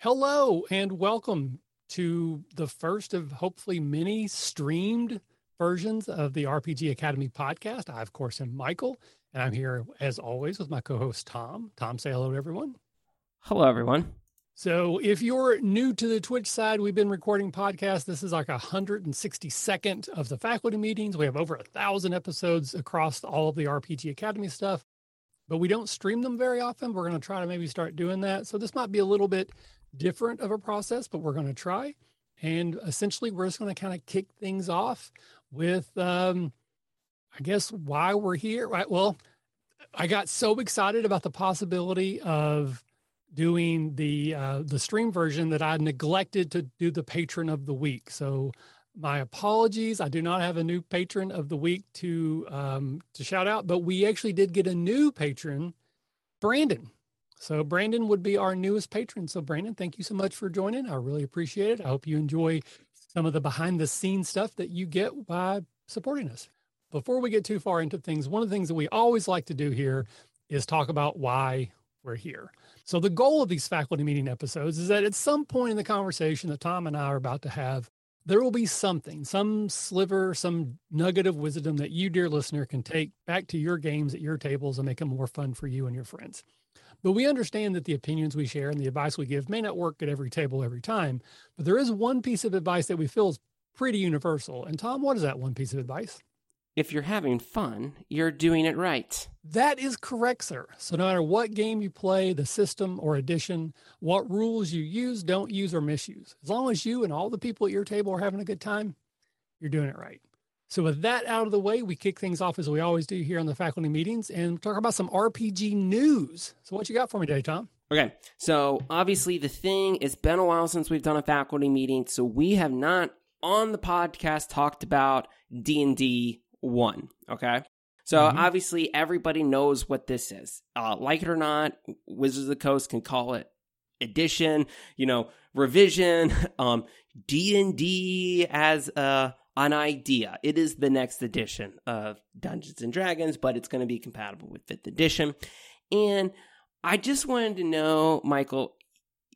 Hello and welcome to the first of hopefully many streamed versions of the RPG Academy podcast. I, of course, am Michael, and I'm here as always with my co host, Tom. Tom, say hello to everyone. Hello, everyone. So, if you're new to the Twitch side, we've been recording podcasts. This is like a 162nd of the faculty meetings. We have over a thousand episodes across all of the RPG Academy stuff, but we don't stream them very often. We're going to try to maybe start doing that. So, this might be a little bit different of a process, but we're going to try. And essentially, we're just going to kind of kick things off with, um, I guess, why we're here. Right. Well, I got so excited about the possibility of doing the uh, the stream version that I neglected to do the patron of the week. So my apologies. I do not have a new patron of the week to um, to shout out, but we actually did get a new patron, Brandon. So Brandon would be our newest patron. So Brandon, thank you so much for joining. I really appreciate it. I hope you enjoy some of the behind the scenes stuff that you get by supporting us. Before we get too far into things, one of the things that we always like to do here is talk about why we're here. So the goal of these faculty meeting episodes is that at some point in the conversation that Tom and I are about to have, there will be something, some sliver, some nugget of wisdom that you, dear listener, can take back to your games at your tables and make them more fun for you and your friends. But we understand that the opinions we share and the advice we give may not work at every table every time. But there is one piece of advice that we feel is pretty universal. And Tom, what is that one piece of advice? If you're having fun, you're doing it right. That is correct, sir. So, no matter what game you play, the system or edition, what rules you use, don't use, or misuse, as long as you and all the people at your table are having a good time, you're doing it right. So, with that out of the way, we kick things off as we always do here on the faculty meetings and talk about some RPG news. So, what you got for me today, Tom? Okay, so obviously the thing, it's been a while since we've done a faculty meeting, so we have not on the podcast talked about D&D 1, okay? So mm-hmm. obviously everybody knows what this is. Uh, like it or not, Wizards of the Coast can call it edition, you know, revision, um, D&D as a an idea. It is the next edition of Dungeons and Dragons, but it's going to be compatible with 5th edition. And I just wanted to know, Michael,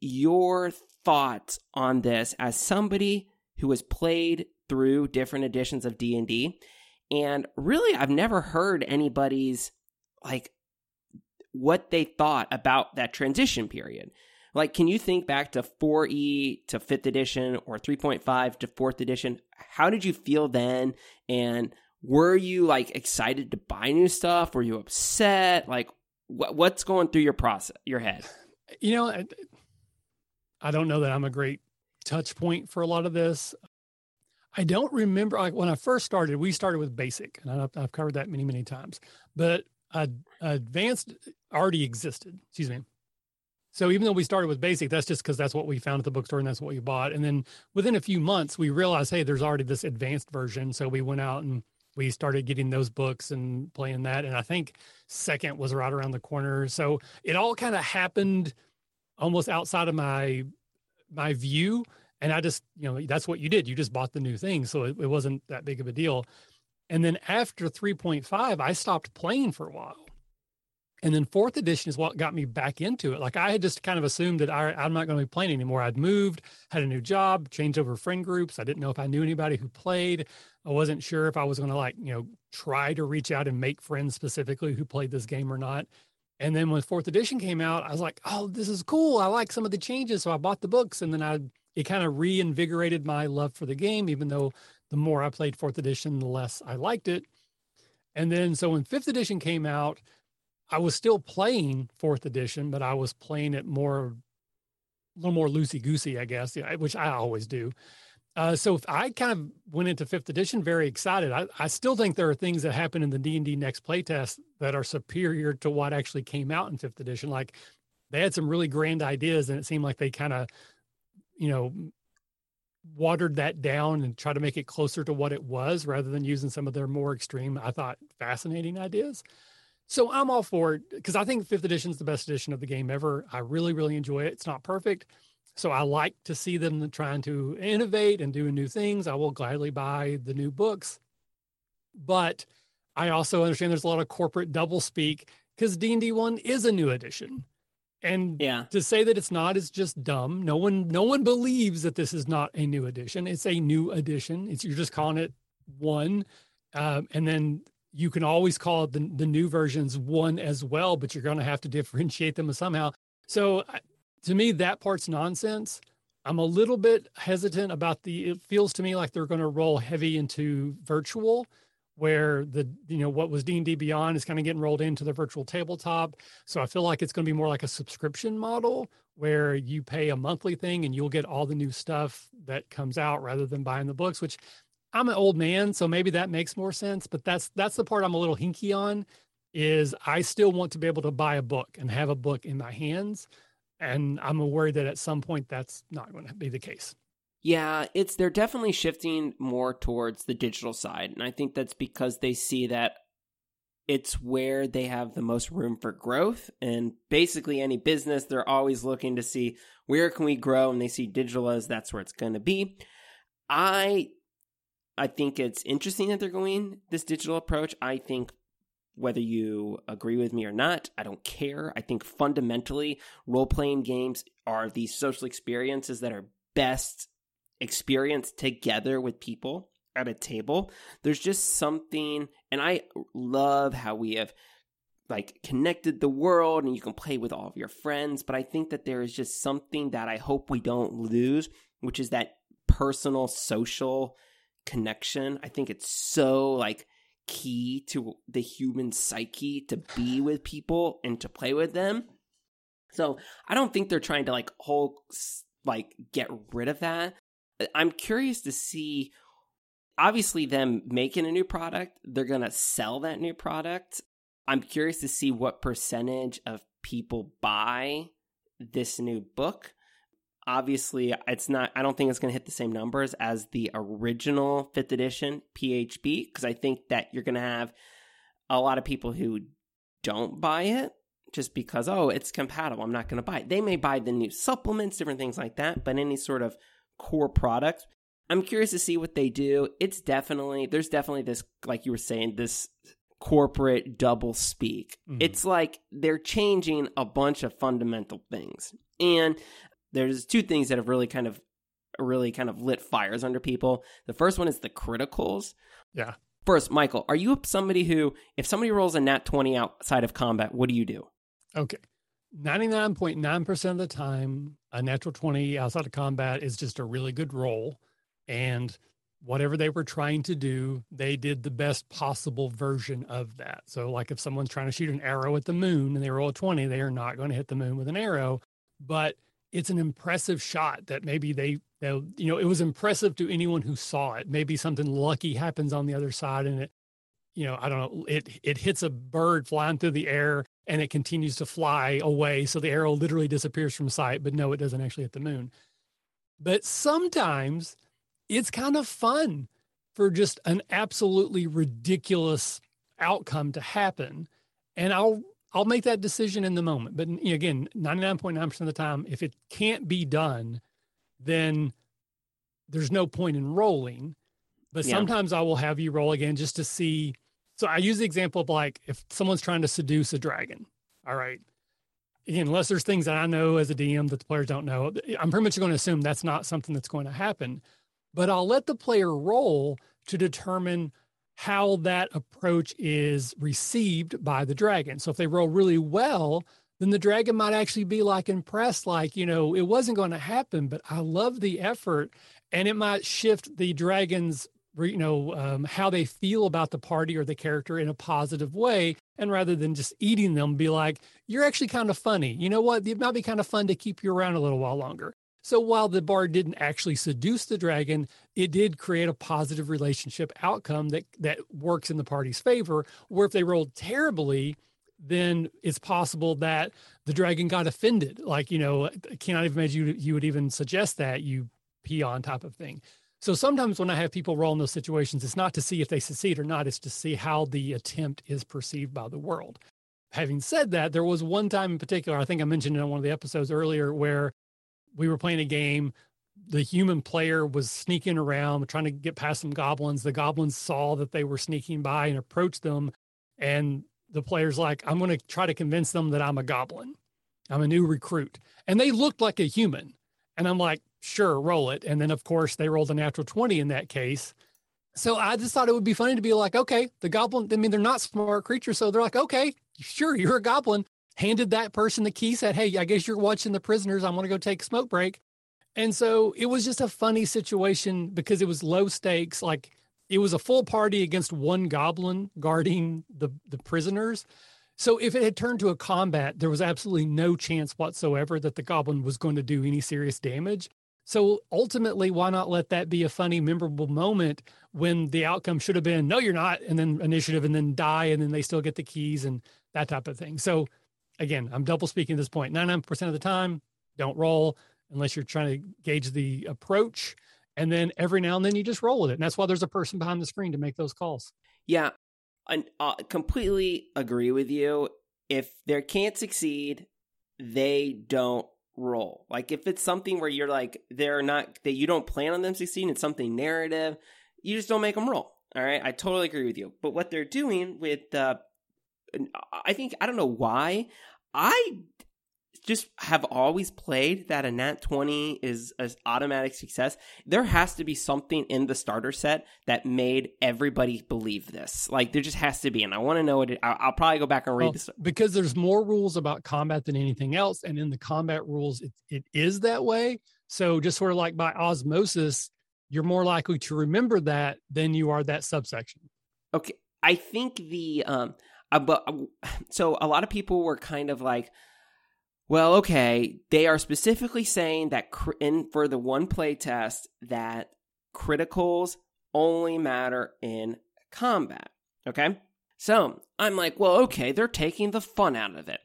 your thoughts on this as somebody who has played through different editions of D&D and really I've never heard anybody's like what they thought about that transition period. Like, can you think back to 4E to 5th edition or 3.5 to 4th edition? How did you feel then? And were you like excited to buy new stuff? Were you upset? Like, wh- what's going through your process, your head? You know, I, I don't know that I'm a great touch point for a lot of this. I don't remember like when I first started, we started with basic, and I've, I've covered that many, many times. But uh, advanced already existed. Excuse me. So even though we started with basic, that's just because that's what we found at the bookstore and that's what we bought. And then within a few months, we realized, hey, there's already this advanced version. So we went out and we started getting those books and playing that. And I think second was right around the corner. So it all kind of happened almost outside of my my view. And I just, you know, that's what you did. You just bought the new thing. So it, it wasn't that big of a deal. And then after 3.5, I stopped playing for a while. And then fourth edition is what got me back into it. Like I had just kind of assumed that I, I'm not going to be playing anymore. I'd moved, had a new job, changed over friend groups. I didn't know if I knew anybody who played. I wasn't sure if I was going to like, you know, try to reach out and make friends specifically who played this game or not. And then when fourth edition came out, I was like, oh, this is cool. I like some of the changes. So I bought the books and then I, it kind of reinvigorated my love for the game, even though the more I played fourth edition, the less I liked it. And then so when fifth edition came out, I was still playing fourth edition, but I was playing it more, a little more loosey goosey, I guess, which I always do. Uh, so I kind of went into fifth edition very excited. I, I still think there are things that happen in the D and D next playtest that are superior to what actually came out in fifth edition. Like they had some really grand ideas, and it seemed like they kind of, you know, watered that down and tried to make it closer to what it was rather than using some of their more extreme, I thought, fascinating ideas. So I'm all for it because I think fifth edition is the best edition of the game ever. I really, really enjoy it. It's not perfect. So I like to see them trying to innovate and do new things. I will gladly buy the new books. But I also understand there's a lot of corporate double speak because D&D 1 is a new edition. And yeah. to say that it's not is just dumb. No one no one believes that this is not a new edition. It's a new edition. It's you're just calling it one. Um, and then you can always call the, the new versions one as well, but you're going to have to differentiate them somehow. So to me, that part's nonsense. I'm a little bit hesitant about the, it feels to me like they're going to roll heavy into virtual where the you know what was D&D Beyond is kind of getting rolled into the virtual tabletop. So I feel like it's going to be more like a subscription model where you pay a monthly thing and you'll get all the new stuff that comes out rather than buying the books, which I'm an old man, so maybe that makes more sense, but that's that's the part I'm a little hinky on is I still want to be able to buy a book and have a book in my hands and I'm worried that at some point that's not going to be the case. Yeah, it's they're definitely shifting more towards the digital side, and I think that's because they see that it's where they have the most room for growth. And basically, any business they're always looking to see where can we grow, and they see digital as that's where it's going to be. I I think it's interesting that they're going this digital approach. I think whether you agree with me or not, I don't care. I think fundamentally, role playing games are these social experiences that are best experienced together with people at a table. There's just something, and I love how we have like connected the world and you can play with all of your friends. But I think that there is just something that I hope we don't lose, which is that personal, social connection. I think it's so like key to the human psyche to be with people and to play with them. So I don't think they're trying to like whole like get rid of that. I'm curious to see obviously them making a new product, they're to sell that new product. I'm curious to see what percentage of people buy this new book. Obviously, it's not I don't think it's going to hit the same numbers as the original 5th edition PHB because I think that you're going to have a lot of people who don't buy it just because oh, it's compatible. I'm not going to buy it. They may buy the new supplements, different things like that, but any sort of core product. I'm curious to see what they do. It's definitely there's definitely this like you were saying this corporate double speak. Mm-hmm. It's like they're changing a bunch of fundamental things. And there's two things that have really kind of really kind of lit fires under people. The first one is the criticals. Yeah. First, Michael, are you somebody who if somebody rolls a nat 20 outside of combat, what do you do? Okay. 99.9% of the time, a natural 20 outside of combat is just a really good roll. And whatever they were trying to do, they did the best possible version of that. So, like if someone's trying to shoot an arrow at the moon and they roll a 20, they are not going to hit the moon with an arrow. But it's an impressive shot that maybe they, they, you know, it was impressive to anyone who saw it. Maybe something lucky happens on the other side and it, you know, I don't know, it, it hits a bird flying through the air and it continues to fly away. So the arrow literally disappears from sight, but no, it doesn't actually hit the moon. But sometimes it's kind of fun for just an absolutely ridiculous outcome to happen. And I'll I'll make that decision in the moment. But again, 99.9% of the time, if it can't be done, then there's no point in rolling. But yeah. sometimes I will have you roll again just to see so I use the example of like if someone's trying to seduce a dragon, all right. Again, unless there's things that I know as a DM that the players don't know, I'm pretty much going to assume that's not something that's going to happen. But I'll let the player roll to determine how that approach is received by the dragon. So if they roll really well, then the dragon might actually be like impressed, like, you know, it wasn't going to happen, but I love the effort. And it might shift the dragon's you know um, how they feel about the party or the character in a positive way and rather than just eating them be like you're actually kind of funny you know what it might be kind of fun to keep you around a little while longer so while the bard didn't actually seduce the dragon it did create a positive relationship outcome that that works in the party's favor or if they rolled terribly then it's possible that the dragon got offended like you know i cannot even imagine you, you would even suggest that you peon type of thing so sometimes when I have people roll in those situations, it's not to see if they succeed or not, it's to see how the attempt is perceived by the world. Having said that, there was one time in particular, I think I mentioned it on one of the episodes earlier, where we were playing a game. The human player was sneaking around, trying to get past some goblins. The goblins saw that they were sneaking by and approached them. And the player's like, I'm going to try to convince them that I'm a goblin. I'm a new recruit. And they looked like a human. And I'm like, sure, roll it. And then, of course, they rolled a natural 20 in that case. So I just thought it would be funny to be like, okay, the goblin, I mean, they're not smart creatures. So they're like, okay, sure, you're a goblin. Handed that person the key, said, hey, I guess you're watching the prisoners. I want to go take a smoke break. And so it was just a funny situation because it was low stakes. Like it was a full party against one goblin guarding the, the prisoners. So if it had turned to a combat, there was absolutely no chance whatsoever that the goblin was going to do any serious damage. So ultimately, why not let that be a funny, memorable moment when the outcome should have been, no, you're not, and then initiative, and then die, and then they still get the keys and that type of thing. So again, I'm double speaking at this point. 99% of the time, don't roll unless you're trying to gauge the approach. And then every now and then you just roll with it. And that's why there's a person behind the screen to make those calls. Yeah. I uh, completely agree with you. If they can't succeed, they don't roll. Like if it's something where you're like they're not that you don't plan on them succeeding, it's something narrative, you just don't make them roll. All right, I totally agree with you. But what they're doing with uh I think I don't know why I just have always played that a nat 20 is an automatic success. There has to be something in the starter set that made everybody believe this. Like there just has to be. And I want to know what it, I'll, I'll, probably go back and read well, this. Because there's more rules about combat than anything else. And in the combat rules, it, it is that way. So just sort of like by osmosis, you're more likely to remember that than you are that subsection. Okay. I think the, um, but uh, so a lot of people were kind of like, well, okay, they are specifically saying that in for the one play test that criticals only matter in combat. Okay? So, I'm like, well, okay, they're taking the fun out of it.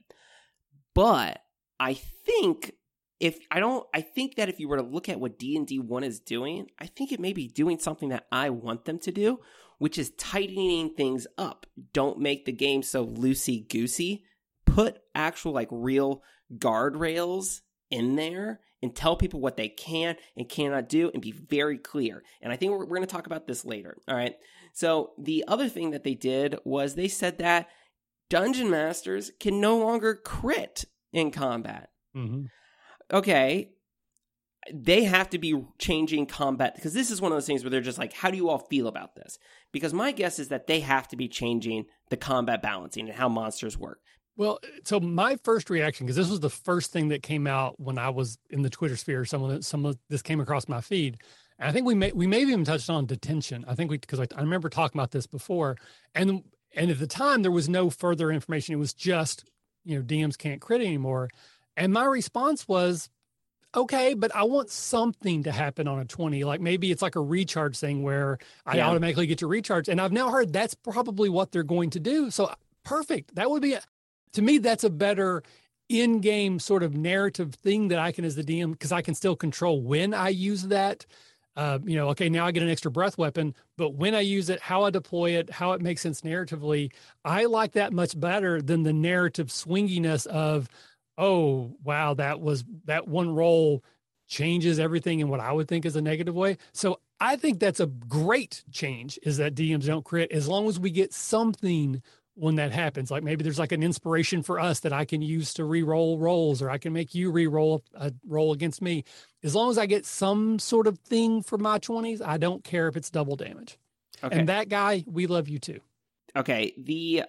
But I think if I don't I think that if you were to look at what D&D 1 is doing, I think it may be doing something that I want them to do, which is tightening things up. Don't make the game so loosey goosey. Put actual like real guardrails in there and tell people what they can and cannot do and be very clear. And I think we're, we're going to talk about this later. All right. So the other thing that they did was they said that dungeon masters can no longer crit in combat. Mm-hmm. Okay. They have to be changing combat because this is one of those things where they're just like, how do you all feel about this? Because my guess is that they have to be changing the combat balancing and how monsters work. Well, so my first reaction, because this was the first thing that came out when I was in the Twitter sphere, someone some of this came across my feed. And I think we may we may have even touched on detention. I think we because I, I remember talking about this before, and and at the time there was no further information. It was just you know DMs can't crit anymore, and my response was, okay, but I want something to happen on a 20. Like maybe it's like a recharge thing where I yeah. automatically get to recharge. And I've now heard that's probably what they're going to do. So perfect. That would be to me, that's a better in-game sort of narrative thing that I can as the DM because I can still control when I use that. Uh, you know, okay, now I get an extra breath weapon, but when I use it, how I deploy it, how it makes sense narratively, I like that much better than the narrative swinginess of, oh wow, that was that one roll changes everything in what I would think is a negative way. So I think that's a great change is that DMs don't crit as long as we get something when that happens. Like maybe there's like an inspiration for us that I can use to re-roll rolls, or I can make you re-roll a roll against me. As long as I get some sort of thing for my 20s, I don't care if it's double damage. Okay. And that guy, we love you too. Okay. The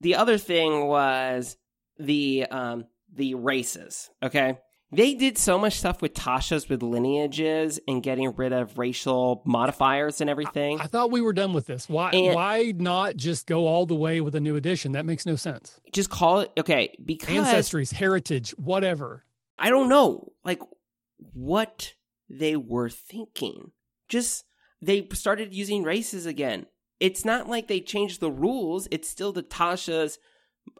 the other thing was the um the races. Okay. They did so much stuff with Tasha's with lineages and getting rid of racial modifiers and everything. I, I thought we were done with this. Why and why not just go all the way with a new edition? That makes no sense. Just call it okay, because ancestries, heritage, whatever. I don't know like what they were thinking. Just they started using races again. It's not like they changed the rules. It's still the Tasha's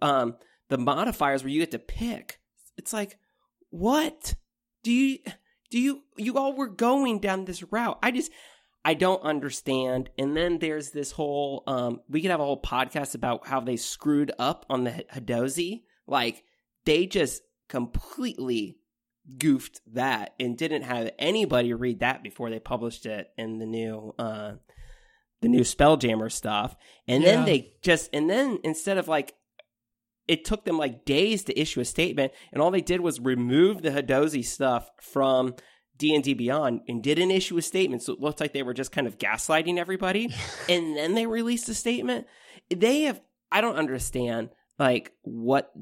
um the modifiers where you get to pick. It's like what do you do you you all were going down this route i just i don't understand and then there's this whole um we could have a whole podcast about how they screwed up on the Hadozee. like they just completely goofed that and didn't have anybody read that before they published it in the new uh the new spelljammer stuff and yeah. then they just and then instead of like it took them like days to issue a statement, and all they did was remove the Hadozee stuff from D and D Beyond and didn't issue a statement. So it looked like they were just kind of gaslighting everybody, and then they released a statement. They have I don't understand like what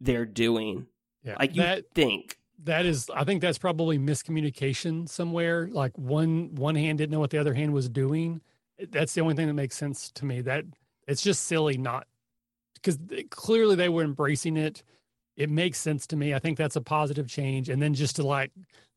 they're doing. Yeah, Like you that think. that is, I think that's probably miscommunication somewhere. Like one one hand didn't know what the other hand was doing. That's the only thing that makes sense to me. That it's just silly not because clearly they were embracing it. It makes sense to me. I think that's a positive change. And then just to like,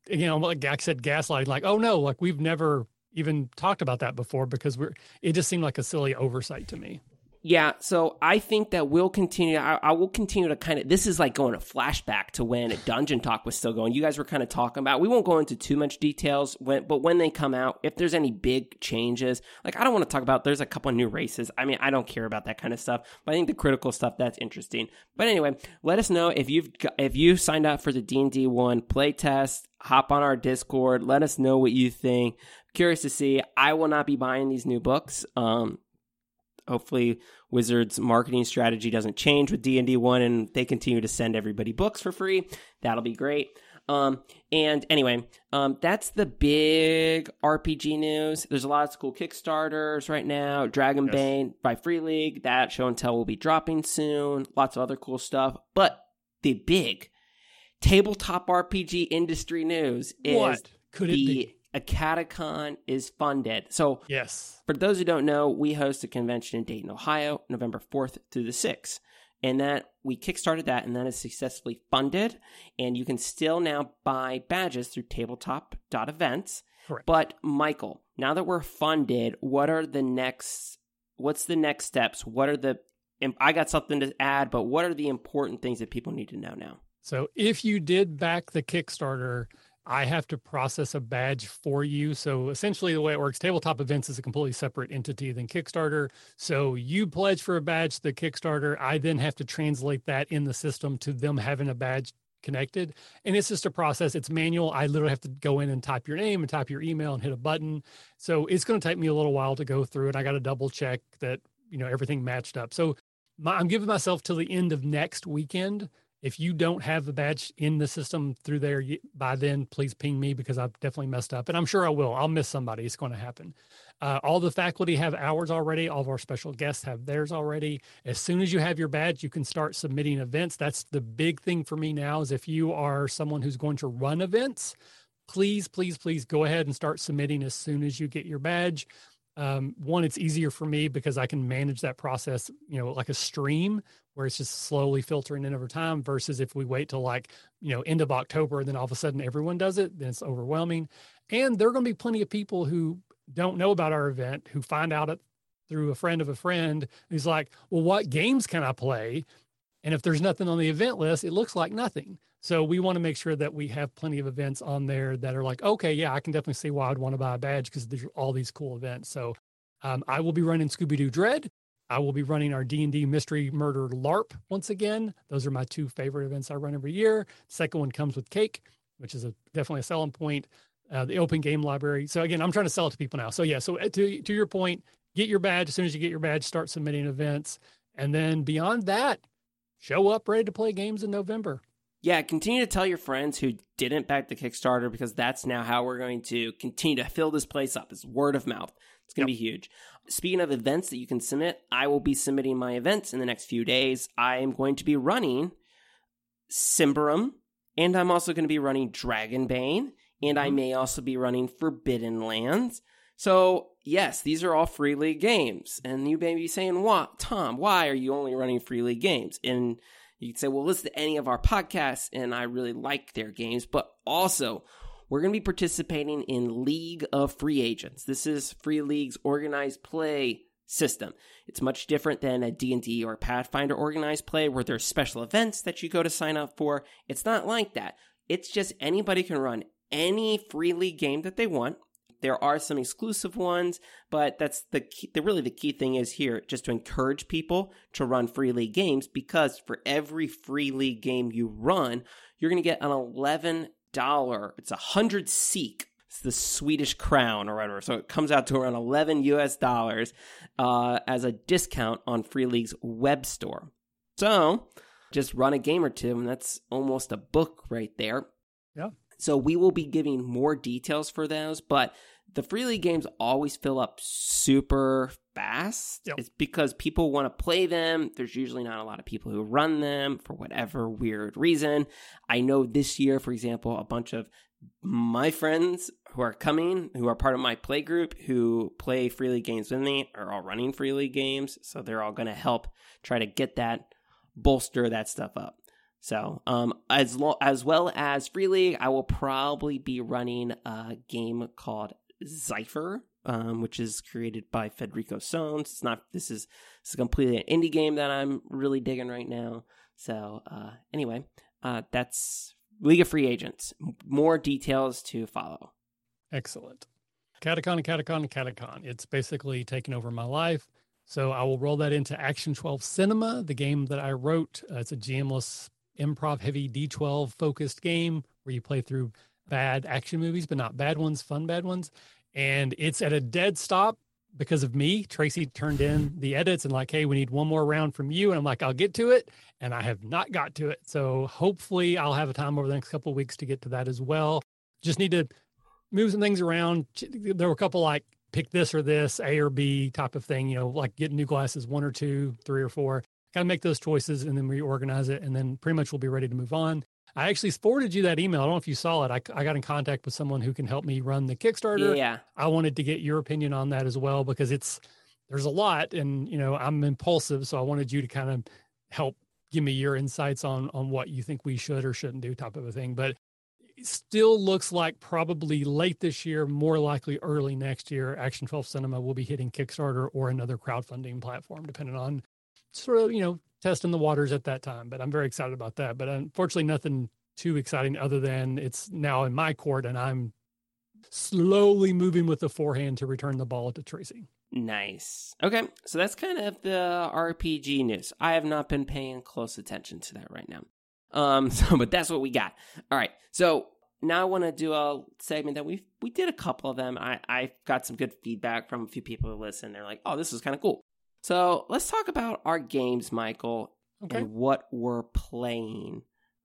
you know, like Gak said, gaslighting, like, oh no, like we've never even talked about that before because we're. It just seemed like a silly oversight to me. Yeah, so I think that we'll continue. I, I will continue to kind of. This is like going a flashback to when Dungeon Talk was still going. You guys were kind of talking about. We won't go into too much details, when, but when they come out, if there's any big changes, like I don't want to talk about. There's a couple new races. I mean, I don't care about that kind of stuff. But I think the critical stuff that's interesting. But anyway, let us know if you've if you signed up for the D and D one play test. Hop on our Discord. Let us know what you think. Curious to see. I will not be buying these new books. Um, hopefully wizards marketing strategy doesn't change with d&d 1 and they continue to send everybody books for free. That'll be great. Um, and anyway um, that's the big rpg news. There's a lot of cool kickstarters right now. Dragonbane Yes. by free league that show and tell will be dropping soon. Lots of other cool stuff. But the big tabletop rpg industry news is what could it the be? AcadeCon is funded so Yes. for those who don't know, we host a convention in Dayton, Ohio, November 4th through the 6th. And that we kickstarted that and that is successfully funded. And you can still now buy badges through tabletop.events. Correct. But Michael, now that we're funded, what are the next what's the next steps? What are the I got something to add, but what are the important things that people need to know now? So if you did back the Kickstarter, I have to process a badge for you. So essentially, the way it works, Tabletop Events is a completely separate entity than Kickstarter. So you pledge for a badge to the Kickstarter. I then have to translate that in the system to them having a badge connected. And it's just a process. It's manual. I literally have to go in and type your name and type your email and hit a button. So it's going to take me a little while to go through it. I got to double check that you know everything matched up. So my, I'm giving myself till the end of next weekend if you don't have the badge in the system through there by then, please ping me because I've definitely messed up. And I'm sure I will. I'll miss somebody. It's going to happen. Uh, all the faculty have ours already. All of our special guests have theirs already. As soon as you have your badge, you can start submitting events. That's the big thing for me now is if you are someone who's going to run events, please, please, please go ahead and start submitting as soon as you get your badge. Um, one, it's easier for me because I can manage that process, you know, like a stream where it's just slowly filtering in over time versus if we wait till like, you know, end of October and then all of a sudden everyone does it, then it's overwhelming. And there are going to be plenty of people who don't know about our event who find out it through a friend of a friend who's like, well, what games can I play? And if there's nothing on the event list, it looks like nothing. So we want to make sure that we have plenty of events on there that are like, okay, yeah, I can definitely see why I'd want to buy a badge because there's all these cool events. So um, I will be running Scooby Doo Dread. I will be running our D and D Mystery Murder LARP once again. Those are my two favorite events I run every year. Second one comes with cake, which is a, definitely a selling point. Uh, the open game library. So again, I'm trying to sell it to people now. So yeah, so uh, to to your point, get your badge as soon as you get your badge. Start submitting events, and then beyond that, show up ready to play games in November. Yeah, continue to tell your friends who didn't back the Kickstarter because that's now how we're going to continue to fill this place up. It's word of mouth. It's going to Yep. be huge. Speaking of events that you can submit, I will be submitting my events in the next few days. I am going to be running Symbaroum, and I'm also going to be running Dragonbane, and I Mhm. may also be running Forbidden Lands. So, yes, these are all free league games. And you may be saying, what, Tom, why are you only running free league games? And you could say, well, listen to any of our podcasts, and I really like their games. But also, we're going to be participating in League of Free Agents. This is Free League's organized play system. It's much different than a D&D or Pathfinder organized play where there's special events that you go to sign up for. It's not like that. It's just anybody can run any free league game that they want. There are some exclusive ones, but that's the key, the really the key thing is here just to encourage people to run free league games because for every free league game you run, you're going to get an eleven dollar. It's a hundred seek. It's the Swedish crown or whatever. So it comes out to around eleven U.S. dollars uh, as a discount on Free League's web store. So just run a game or two, and that's almost a book right there. Yeah. So we will be giving more details for those, but the free league games always fill up super fast. Yep. It's because people want to play them. There's usually not a lot of people who run them for whatever weird reason. I know this year, for example, a bunch of my friends who are coming, who are part of my play group, who play free league games with me, are all running free league games. So they're all going to help try to get that, bolster that stuff up. So, um, as lo- as well as free league, I will probably be running a game called Zypher, um, which is created by Federico Sones. It's not. This is this is completely an indie game that I'm really digging right now. So, uh, anyway, uh, that's League of Free Agents. More details to follow. Excellent. AcadeCon AcadeCon AcadeCon. It's basically taken over my life. So I will roll that into Action 12 Cinema, the game that I wrote. Uh, it's a GMless, improv heavy D12 focused game where you play through bad action movies, but not bad ones, fun bad ones. And it's at a dead stop because of me. Tracy turned in the edits and like, hey, we need one more round from you. And I'm like, I'll get to it. And I have not got to it. So hopefully I'll have a time over the next couple weeks to get to that as well. Just need to move some things around. There were a couple like pick this or this, A or B type of thing, you know, like getting new glasses, one or two, three or four. Got to make those choices and then reorganize it. And then pretty much we'll be ready to move on. I actually forwarded you that email. I don't know if you saw it. I, I got in contact with someone who can help me run the Kickstarter. Yeah. I wanted to get your opinion on that as well because it's there's a lot and you know I'm impulsive so I wanted you to kind of help give me your insights on on what you think we should or shouldn't do type of a thing but it still looks like probably late this year more likely early next year Action 12 Cinema will be hitting Kickstarter or another crowdfunding platform depending on sort of you know testing the waters at that time but I'm very excited about that but unfortunately nothing too exciting other than it's now in my court and I'm slowly moving with the forehand to return the ball to Tracy. Nice. Okay, so that's kind of the RPG news. I have not been paying close attention to that right now. Um, so but that's what we got. All right. So now I want to do a segment that we we did a couple of them. I I got some good feedback from a few people who listen. They're like, "Oh, this is kind of cool." So let's talk about our games, Michael, Okay. and what we're playing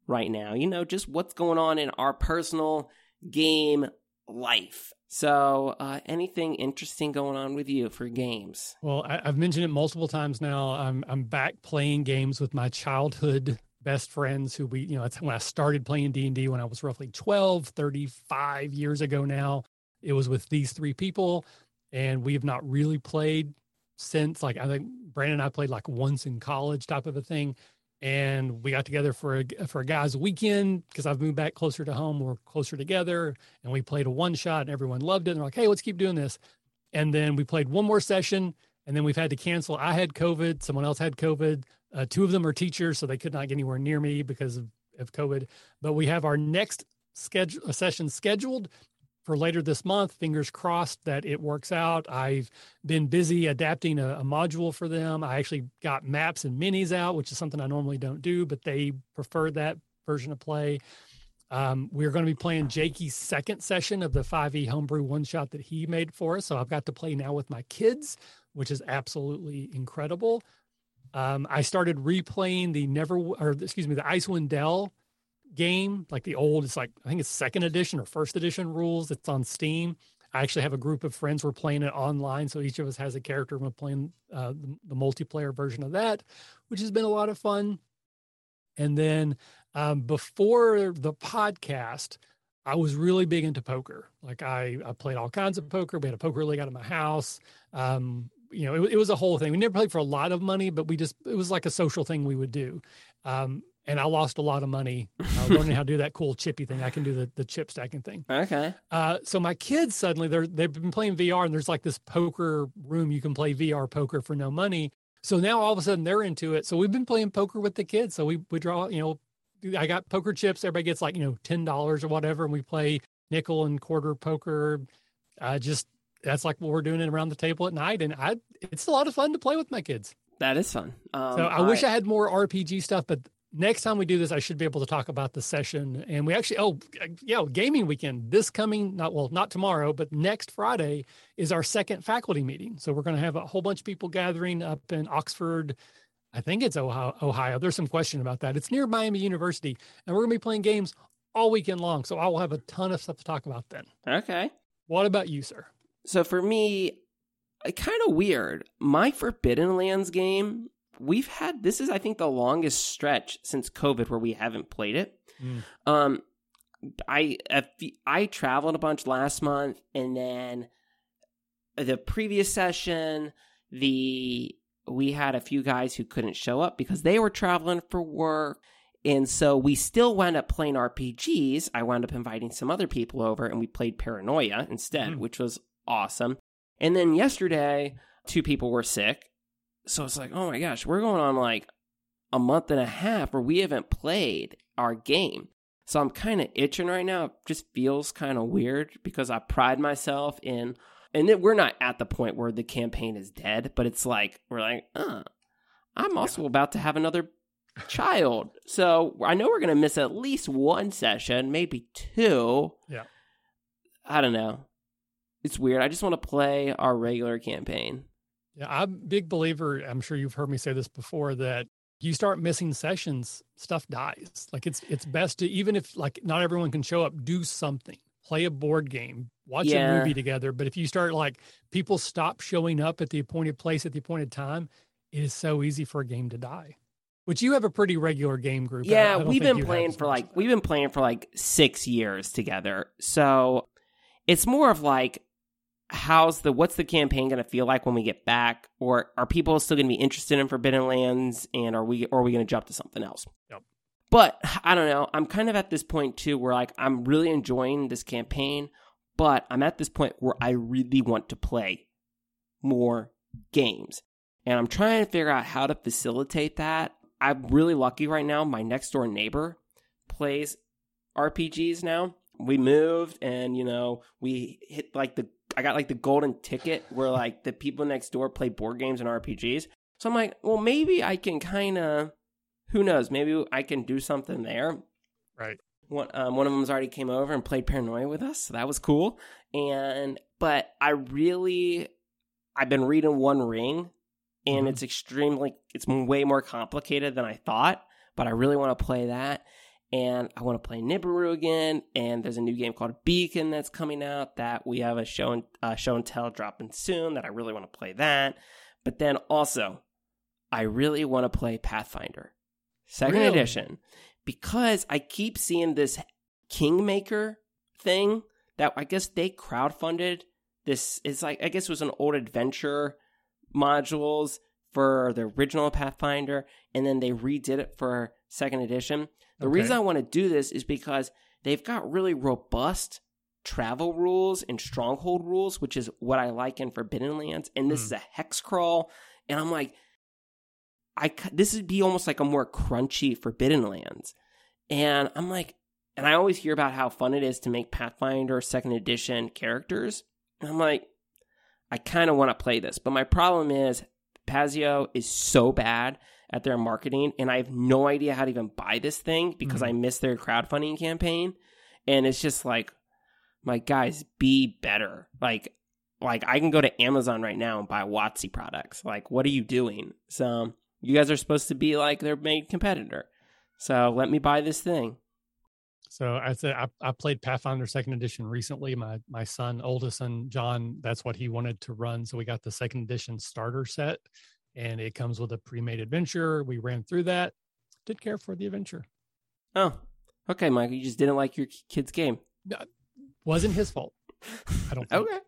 right now. You know, just what's going on in our personal game life. So, uh, anything interesting going on with you for games? Well, I, I've mentioned it multiple times now. I'm I'm back playing games with my childhood best friends who we, you know, that's when I started playing D&D when I was roughly 12, 35 years ago now. It was with these three people and we have not really played since like I think Brandon and I played like once in college type of a thing. And we got together for a for a guys weekend because I've moved back closer to home. We're closer together, and we played a one shot, and everyone loved it. And they're like, "Hey, let's keep doing this." And then we played one more session, and then we've had to cancel. I had COVID. Someone else had COVID. Uh, two of them are teachers, so they could not get anywhere near me because of, of COVID. But we have our next schedule session scheduled for later this month. Fingers crossed that it works out. I've been busy adapting a, a module for them. I actually got maps and minis out, which is something I normally don't do, but they preferred that version of play. Um, we're going to be playing Jakey's second session of the 5e homebrew one shot that he made for us. So I've got to play now with my kids, which is absolutely incredible. Um, I started replaying the Never, or excuse me, the Icewind Dale game, like the old, it's like, I think it's second edition or first edition rules. It's on Steam. I actually have a group of friends. We're playing it online. So each of us has a character. We're playing uh, the, the multiplayer version of that, which has been a lot of fun. And then um, before the podcast, I was really big into poker. Like I, I played all kinds of poker. We had a poker league out of my house. Um, you know, it, it was a whole thing. We never played for a lot of money, but we just, it was like a social thing we would do. Um, and I lost a lot of money uh, learning how to do that cool chippy thing. I can do the, the chip stacking thing. Okay. Uh, so my kids suddenly they're they've been playing VR and there's like this poker room you can play VR poker for no money. So now all of a sudden they're into it. So we've been playing poker with the kids. So we we draw you know I got poker chips. Everybody gets like you know ten dollars or whatever, and we play nickel and quarter poker. Uh, just that's like what we're doing it around the table at night, and I it's a lot of fun to play with my kids. That is fun. Um, So I wish I had more RPG stuff, but next time we do this, I should be able to talk about the session. And we actually, oh, yeah, gaming weekend. This coming, not well, not tomorrow, but next Friday is our second faculty meeting. So we're going to have a whole bunch of people gathering up in Oxford. I think it's Ohio. Ohio. There's some question about that. It's near Miami University, and we're going to be playing games all weekend long. So I will have a ton of stuff to talk about then. Okay. What about you, sir? So for me, kind of weird. My Forbidden Lands game, we've had this is I think the longest stretch since COVID where we haven't played it. Mm. Um, I I traveled a bunch last month, and then the previous session, the we had a few guys who couldn't show up because they were traveling for work. And so we still wound up playing RPGs. I wound up inviting some other people over and we played Paranoia instead, mm. which was awesome. And then yesterday, two people were sick. So it's like, oh my gosh, we're going on like a month and a half where we haven't played our game. So I'm kind of itching right now. It just feels kind of weird because I pride myself in and it, we're not at the point where the campaign is dead, but it's like we're like, uh, I'm also about to have another child, so I know we're gonna miss at least one session, maybe two. Yeah, I don't know. It's weird. I just want to play our regular campaign. Yeah, I'm a big believer. I'm sure you've heard me say this before that you start missing sessions, stuff dies. Like it's it's best to even if like not everyone can show up, do something play a board game, watch yeah. a movie together. But if you start like people stop showing up at the appointed place at the appointed time, it is so easy for a game to die. Which you have a pretty regular game group. Yeah, we've been playing for like we've been playing for like six years together. So it's more of like how's the what's the campaign going to feel like when we get back or are people still going to be interested in forbidden lands and are we or are we going to jump to something else yep. But I don't know. I'm kind of at this point too where like I'm really enjoying this campaign, but I'm at this point where I really want to play more games. And I'm trying to figure out how to facilitate that. I'm really lucky right now. My next door neighbor plays RPGs now. We moved and, you know, we hit like the, I got like the golden ticket where like the people next door play board games and RPGs. So I'm like, well, maybe I can kind of who knows? Maybe I can do something there. Right. One, um, one of them's already came over and played Paranoia with us, so that was cool. And but I really, I've been reading One Ring, and mm-hmm. it's extremely, it's way more complicated than I thought. But I really want to play that, and I want to play Nibiru again. And there's a new game called Beacon that's coming out that we have a show and uh, show and tell dropping soon. That I really want to play that. But then also, I really want to play Pathfinder second really? edition, because I keep seeing this Kingmaker thing that I guess they crowdfunded. This is like I guess it was an old adventure modules for the original Pathfinder, and then they redid it for second edition. The okay. reason I want to do this is because they've got really robust travel rules and stronghold rules, which is what I like in Forbidden Lands. And this mm. is a hex crawl, and I'm like, I this would be almost like a more crunchy Forbidden Lands, and I'm like, and I always hear about how fun it is to make Pathfinder Second Edition characters, and I'm like, I kind of want to play this, but my problem is Paizo is so bad at their marketing, and I have no idea how to even buy this thing because mm-hmm. I missed their crowdfunding campaign, and it's just like, my guys, be better. Like, like I can go to Amazon right now and buy WotC products. Like, what are you doing? So you guys are supposed to be like their main competitor. So let me buy this thing. So I said I, I, played Pathfinder Second Edition recently. My my son, oldest son John, that's what he wanted to run. So we got the Second Edition starter set, and it comes with a pre-made adventure. We ran through that. Did care for the adventure. Oh, okay, Michael. You just didn't like your kid's game. wasn't his fault. I don't. Think. okay.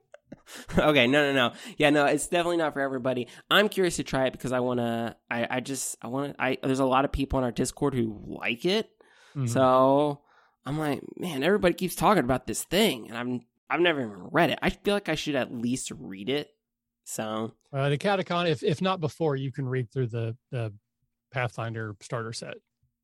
okay, no, no, no. Yeah, no, it's definitely not for everybody. I'm curious to try it because I want to. I, I just, I want to. I there's a lot of people on our Discord who like it, mm-hmm. so I'm like, man, everybody keeps talking about this thing, and I'm, I've never even read it. I feel like I should at least read it. So, uh, the AcadeCon, if if not before, you can read through the the Pathfinder starter set.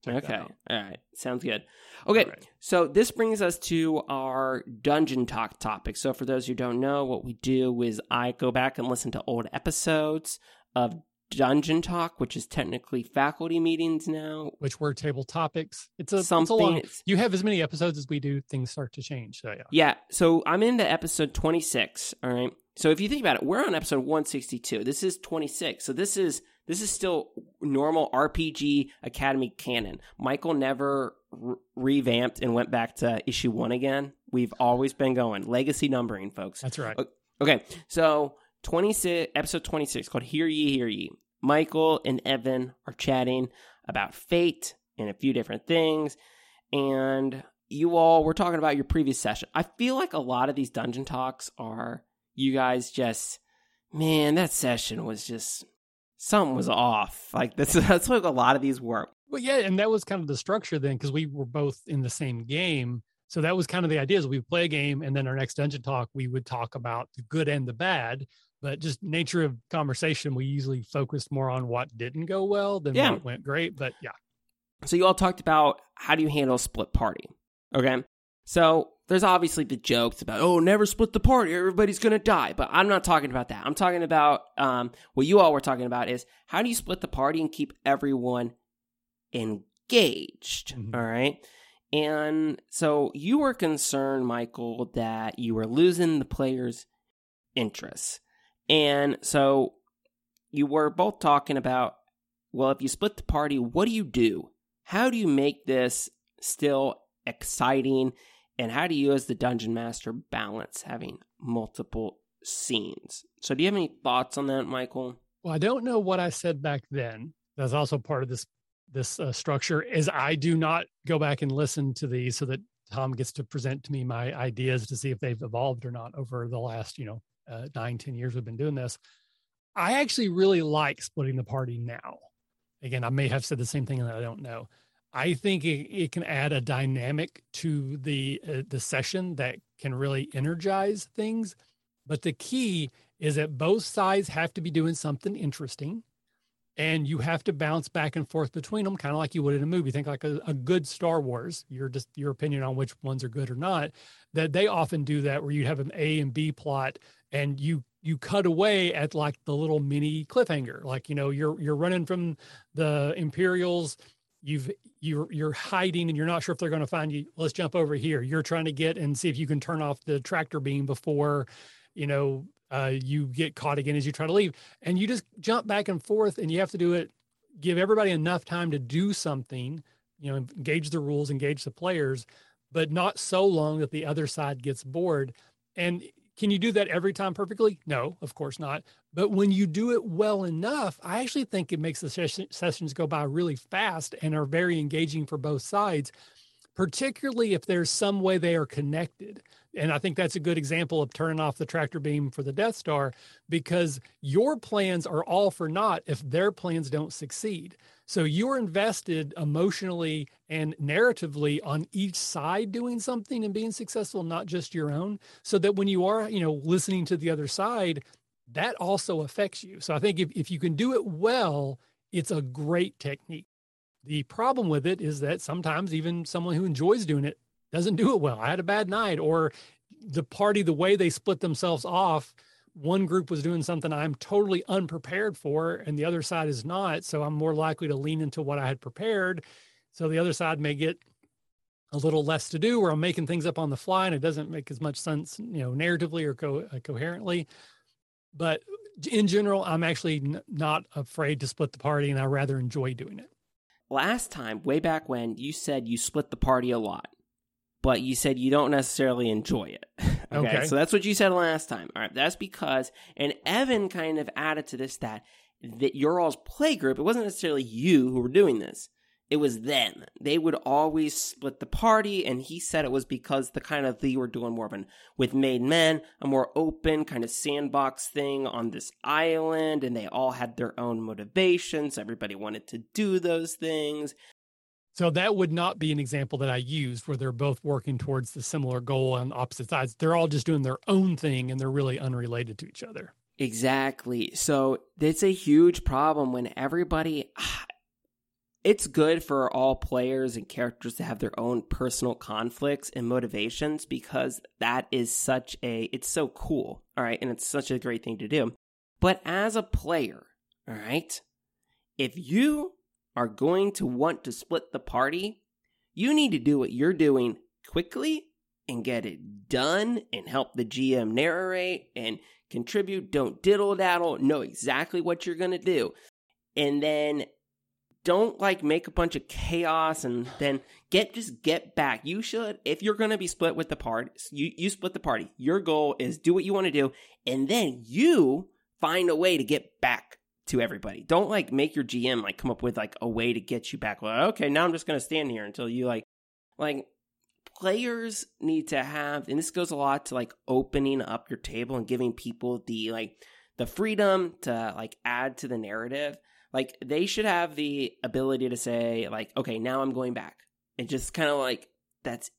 Check okay. All right. Sounds good. Okay. Right. So this brings us to our dungeon talk topic. So for those who don't know, what we do is I go back and listen to old episodes of dungeon talk, which is technically faculty meetings now. Which were table topics. It's a something. It's a long, you have as many episodes as we do. Things start to change. So yeah. Yeah. So I'm into episode 26. All right. So if you think about it, we're on episode 162. This is 26. So this is this is still normal RPG Academy canon. Michael never re- revamped and went back to issue one again. We've always been going legacy numbering, folks. That's right. Okay, so 26 episode 26 called Hear Ye, Hear Ye. Michael and Evan are chatting about fate and a few different things. And you all were talking about your previous session. I feel like a lot of these dungeon talks are you guys just, man, that session was just something was off. Like that's that's what a lot of these were. Well, yeah, and that was kind of the structure then because we were both in the same game. So that was kind of the idea is we play a game and then our next dungeon talk we would talk about the good and the bad. But just nature of conversation, we usually focused more on what didn't go well than Yeah. what went great. But yeah. So you all talked about how do you handle a split party. Okay. So there's obviously the jokes about, oh, never split the party. Everybody's going to die. But I'm not talking about that. I'm talking about um, what you all were talking about is how do you split the party and keep everyone engaged? Mhm. All right. And so you were concerned, Michael, that you were losing the players' interest. And so you were both talking about, well, if you split the party, what do you do? How do you make this still exciting? And how do you, as the dungeon master, balance having multiple scenes? So, do you have any thoughts on that, Michael? Well, I don't know what I said back then. That's also part of this this uh, structure. Is I do not go back and listen to these so that Tom gets to present to me my ideas to see if they've evolved or not over the last you know uh, nine ten years we've been doing this. I actually really like splitting the party now. Again, I may have said the same thing that I don't know. I think it, it can add a dynamic to the uh, the session that can really energize things. But the key is that both sides have to be doing something interesting and you have to bounce back and forth between them kind of like you would in a movie. Think like a, a good star wars your just your opinion on which ones are good or not that they often do that where you have an a and b plot and you you cut away at like the little mini cliffhanger. Like you know you're you're running from the imperials you've you're you're hiding and you're not sure if they're going to find you. Let's jump over here. You're trying to get and see if you can turn off the tractor beam before you know uh, you get caught again as you try to leave. And you just jump back and forth and you have to do it give everybody enough time to do something you know engage the rules engage the players but not so long that the other side gets bored. And can you do that every time perfectly? No of course not. But when you do it well enough i actually think it makes the session, sessions go by really fast and are very engaging for both sides particularly if there's some way they are connected and I think that's a good example of turning off the tractor beam for the Death Star because your plans are all for naught if their plans don't succeed. So you're invested emotionally and narratively on each side doing something and being successful, not just your own. So that when you are, you know, listening to the other side, that also affects you. So I think if, if you can do it well, it's a great technique. The problem with it is that sometimes even someone who enjoys doing it doesn't do it well. I had a bad night, or the party, the way they split themselves off, one group was doing something I'm totally unprepared for, and the other side is not. So I'm more likely to lean into what I had prepared. So the other side may get a little less to do, or I'm making things up on the fly, and it doesn't make as much sense, you know, narratively or co- uh, coherently. But in general, I'm actually n- not afraid to split the party, and I rather enjoy doing it. Last time, way back when, you said you split the party a lot but you said you don't necessarily enjoy it. okay? Okay. So that's what you said last time. All right. That's because, and Evan kind of added to this that, that your all's play group, it wasn't necessarily you who were doing this. It was them. They would always split the party, and he said it was because the kind of they were doing more of an with made men, a more open kind of sandbox thing on this island, and they all had their own motivations. Everybody wanted to do those things. So that would not be an example that I used where they're both working towards the similar goal on opposite sides. They're all just doing their own thing and they're really unrelated to each other. Exactly. So it's a huge problem when everybody. It's good for all players and characters to have their own personal conflicts and motivations because that is such a. It's so cool. All right. And it's such a great thing to do. But as a player, All right. If you are going to want to split the party, you need to do what you're doing quickly and get it done and help the GM narrate and contribute. Don't diddle daddle. Know exactly what you're going to do. And then don't like make a bunch of chaos and then get just get back. You should, if you're going to be split with the party, you, you split the party. Your goal is do what you want to do and then you find a way to get back to everybody. Don't like make your GM like come up with like a way to get you back. Well, okay, now I'm just going to stand here until you like, like players need to have, and this goes a lot to like opening up your table and giving people the like the freedom to like add to the narrative. Like they should have the ability to say like, okay, now I'm going back, and just kind of like that's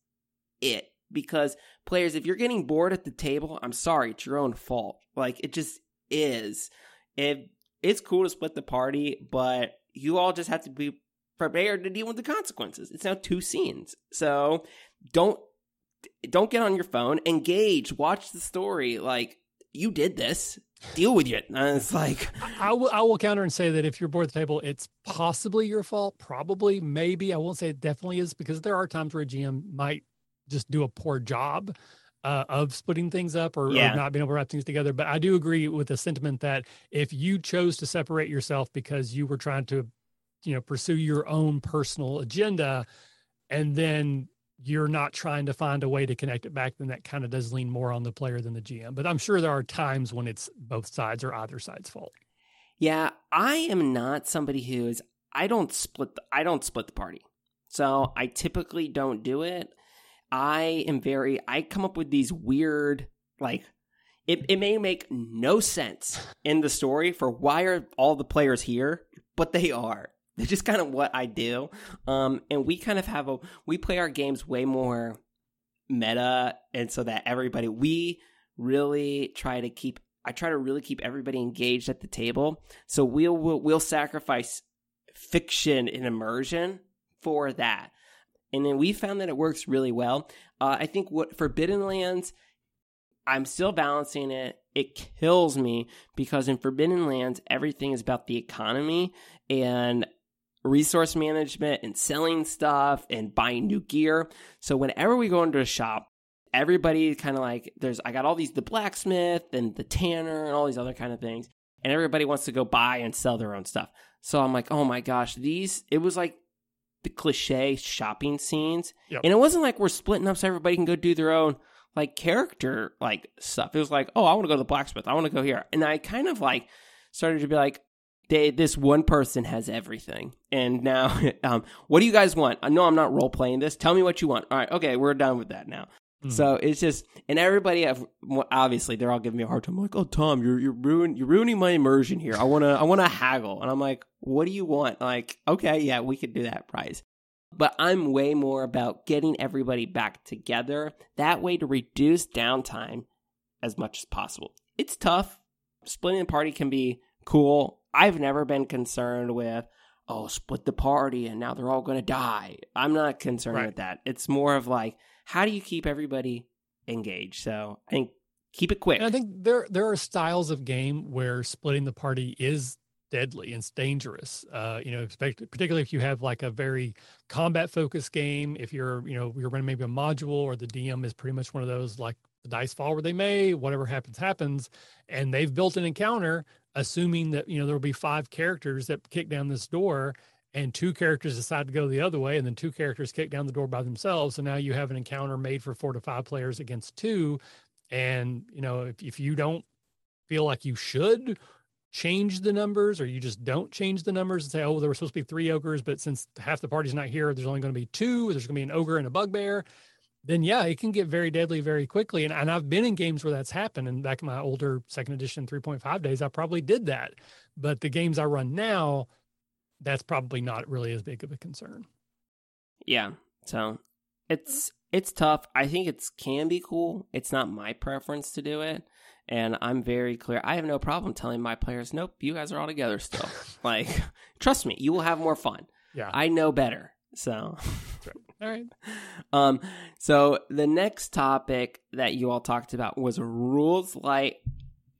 it. Because players, if you're getting bored at the table, I'm sorry, it's your own fault. Like it just is. If it's cool to split the party, but you all just have to be prepared to deal with the consequences. It's now two scenes. So don't don't get on your phone. Engage. Watch the story. Like you did this. Deal with it. And it's like I will. I will counter and say that if you're bored at the table, it's possibly your fault. Probably, maybe. I won't say it definitely is because there are times where a GM might just do a poor job uh, of splitting things up or, yeah. or, not being able to wrap things together. But I do agree with the sentiment that if you chose to separate yourself because you were trying to, you know, pursue your own personal agenda, and then you're not trying to find a way to connect it back, then that kind of does lean more on the player than the GM. But I'm sure there are times when it's both sides or either side's fault. Yeah, I am not somebody who is. I don't split. The, I don't split the party. So I typically don't do it. I am very. I come up with these weird like. It, it may make no sense in the story for why are all the players here, but they are. They're just kind of what I do. Um, and we kind of have a we play our games way more meta, and so that everybody we really try to keep. I try to really keep everybody engaged at the table. So we'll we'll, we'll sacrifice fiction and immersion for that, and then we found that it works really well. Uh, I think what Forbidden Lands, I'm still balancing it. It kills me because in Forbidden Lands, everything is about the economy, and resource management and selling stuff and buying new gear. So whenever we go into a shop, everybody kind of like there's I got all these the blacksmith and the tanner and all these other kind of things, and everybody wants to go buy and sell their own stuff. So I'm like, oh my gosh, these it was like the cliche shopping scenes, yep. and it wasn't like we're splitting up so everybody can go do their own like character like stuff. It was like, oh, I want to go to the blacksmith, I want to go here, and I kind of like started to be like, they, this one person has everything. And now, um, what do you guys want? No, I'm not role playing this. Tell me what you want. All right, okay, we're done with that now. Mm. So it's just, and everybody have obviously they're all giving me a hard time. I'm like, oh Tom, you're you're ruining you're ruining my immersion here. I wanna I wanna haggle, and I'm like, what do you want? Like, okay, yeah, we could do that price. But I'm way more about getting everybody back together. That way to reduce downtime as much as possible. It's tough. Splitting the party can be cool I've never been concerned with, oh, split the party and now they're all going to die. I'm not concerned right. with that. It's more of like, how do you keep everybody engaged? So I think keep it quick. And I think there there are styles of game where splitting the party is deadly and it's dangerous. Uh, you know, particularly if you have like a very combat focused game. If you're, you know, you're running maybe a module or the DM is pretty much one of those like the dice fall where they may, whatever happens, happens. And they've built an encounter assuming that you know there will be five characters that kick down this door and two characters decide to go the other way and then two characters kick down the door by themselves. So now you have an encounter made for four to five players against two. And you know if, if you don't feel like you should change the numbers or you just don't change the numbers and say oh there were supposed to be three ogres but since half the party's not here there's only going to be two there's going to be an ogre and a bugbear then yeah, it can get very deadly very quickly. And, and I've been in games where that's happened. And back in my older second edition 3.5 days, I probably did that. But the games I run now, that's probably not really as big of a concern. Yeah. So it's it's tough. I think it can be cool. It's not my preference to do it. And I'm very clear. I have no problem telling my players, nope, you guys are all together still. like, trust me, you will have more fun. Yeah. I know better. So all right. Um, so the next topic that you all talked about was rules light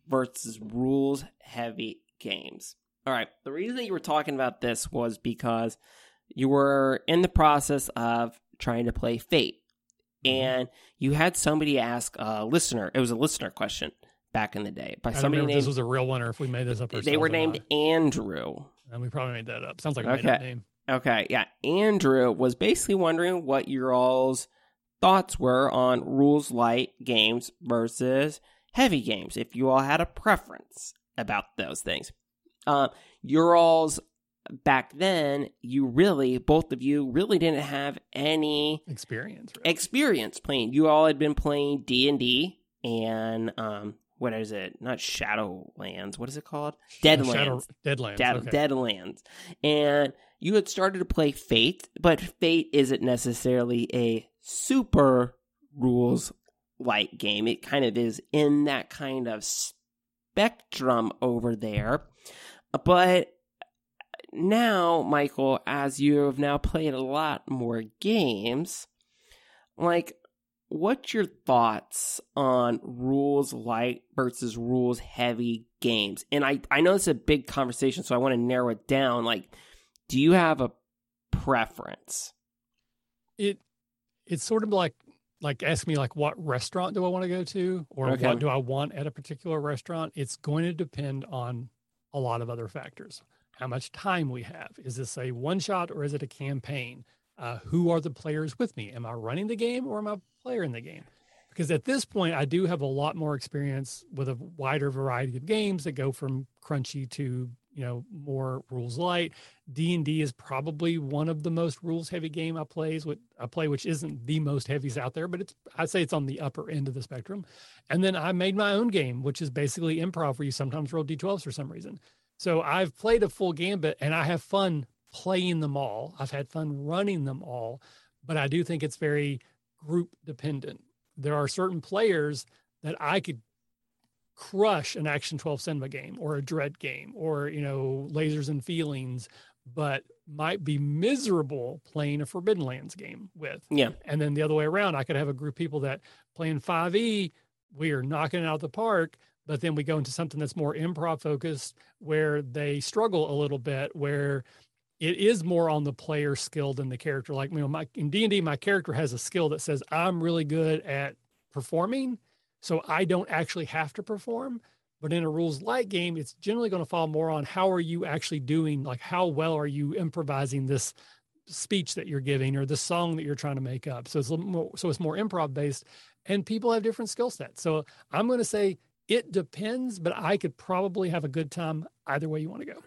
versus rules heavy games. All right. The reason that you were talking about this was because you were in the process of trying to play Fate. Mm-hmm. And you had somebody ask a listener, it was a listener question back in the day by I don't somebody remember if named this was a real one or if we made this up ourselves. they were or named not. Andrew. And we probably made that up. Sounds like a made Okay. up name. Okay, yeah. Andrew was basically wondering what your all's thoughts were on rules light games versus heavy games, if you all had a preference about those things. Uh, your all's back then, you really, both of you, really didn't have any Experience. Right? experience playing. You all had been playing D and D and um, what is it? Not Shadowlands. What is it called? Uh, Deadlands. Shadow, Deadlands. Dead, okay. Deadlands. And you had started to play Fate, but Fate isn't necessarily a super rules light game. It kind of is in that kind of spectrum over there. But now, Michael, as you have now played a lot more games, like, what's your thoughts on rules light versus rules heavy games? And I, I know it's a big conversation, so I want to narrow it down. Like, do you have a preference? it it's sort of like like ask me like what restaurant do I want to go to or Okay. what do I want at a particular restaurant? It's going to depend on a lot of other factors. How much time we have? Is this a one shot or is it a campaign? Uh, who are the players with me? Am I running the game or am I player in the game? Because at this point, I do have a lot more experience with a wider variety of games that go from crunchy to you know more rules light. D and D is probably one of the most rules heavy game I plays. With I play, which isn't the most heavies out there, but it's I'd say it's on the upper end of the spectrum. And then I made my own game, which is basically improv, where you sometimes roll d12s for some reason. So I've played a full gambit, and I have fun playing them all. I've had fun running them all, but I do think it's very group dependent. There are certain players that I could crush an Action 12 Cinema game or a Dread game or, you know, Lasers and Feelings, but might be miserable playing a Forbidden Lands game with. Yeah. And then the other way around, I could have a group of people that playing 5e, we are knocking it out of the park, but then we go into something that's more improv focused where they struggle a little bit, where it is more on the player skill than the character. Like, you know, my in D&D, my character has a skill that says I'm really good at performing, so I don't actually have to perform. But in a rules light game, it's generally going to fall more on how are you actually doing, like how well are you improvising this speech that you're giving or the song that you're trying to make up. So it's more, so it's more improv based, and people have different skill sets. So I'm going to say it depends, but I could probably have a good time either way you want to go.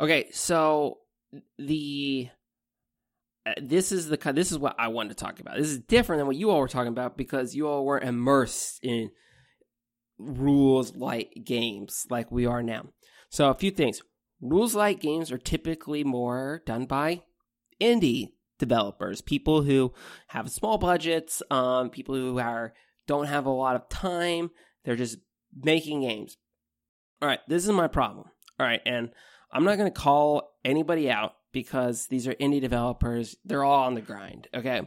Okay, so the uh, this is the this is what I wanted to talk about. This is different than what you all were talking about because you all weren't immersed in rules light games like we are now. So a few things. Rules light games are typically more done by indie developers, people who have small budgets, um, people who are don't have a lot of time. They're just making games. All right, this is my problem. All right, and I'm not going to call anybody out because these are indie developers. They're all on the grind, okay?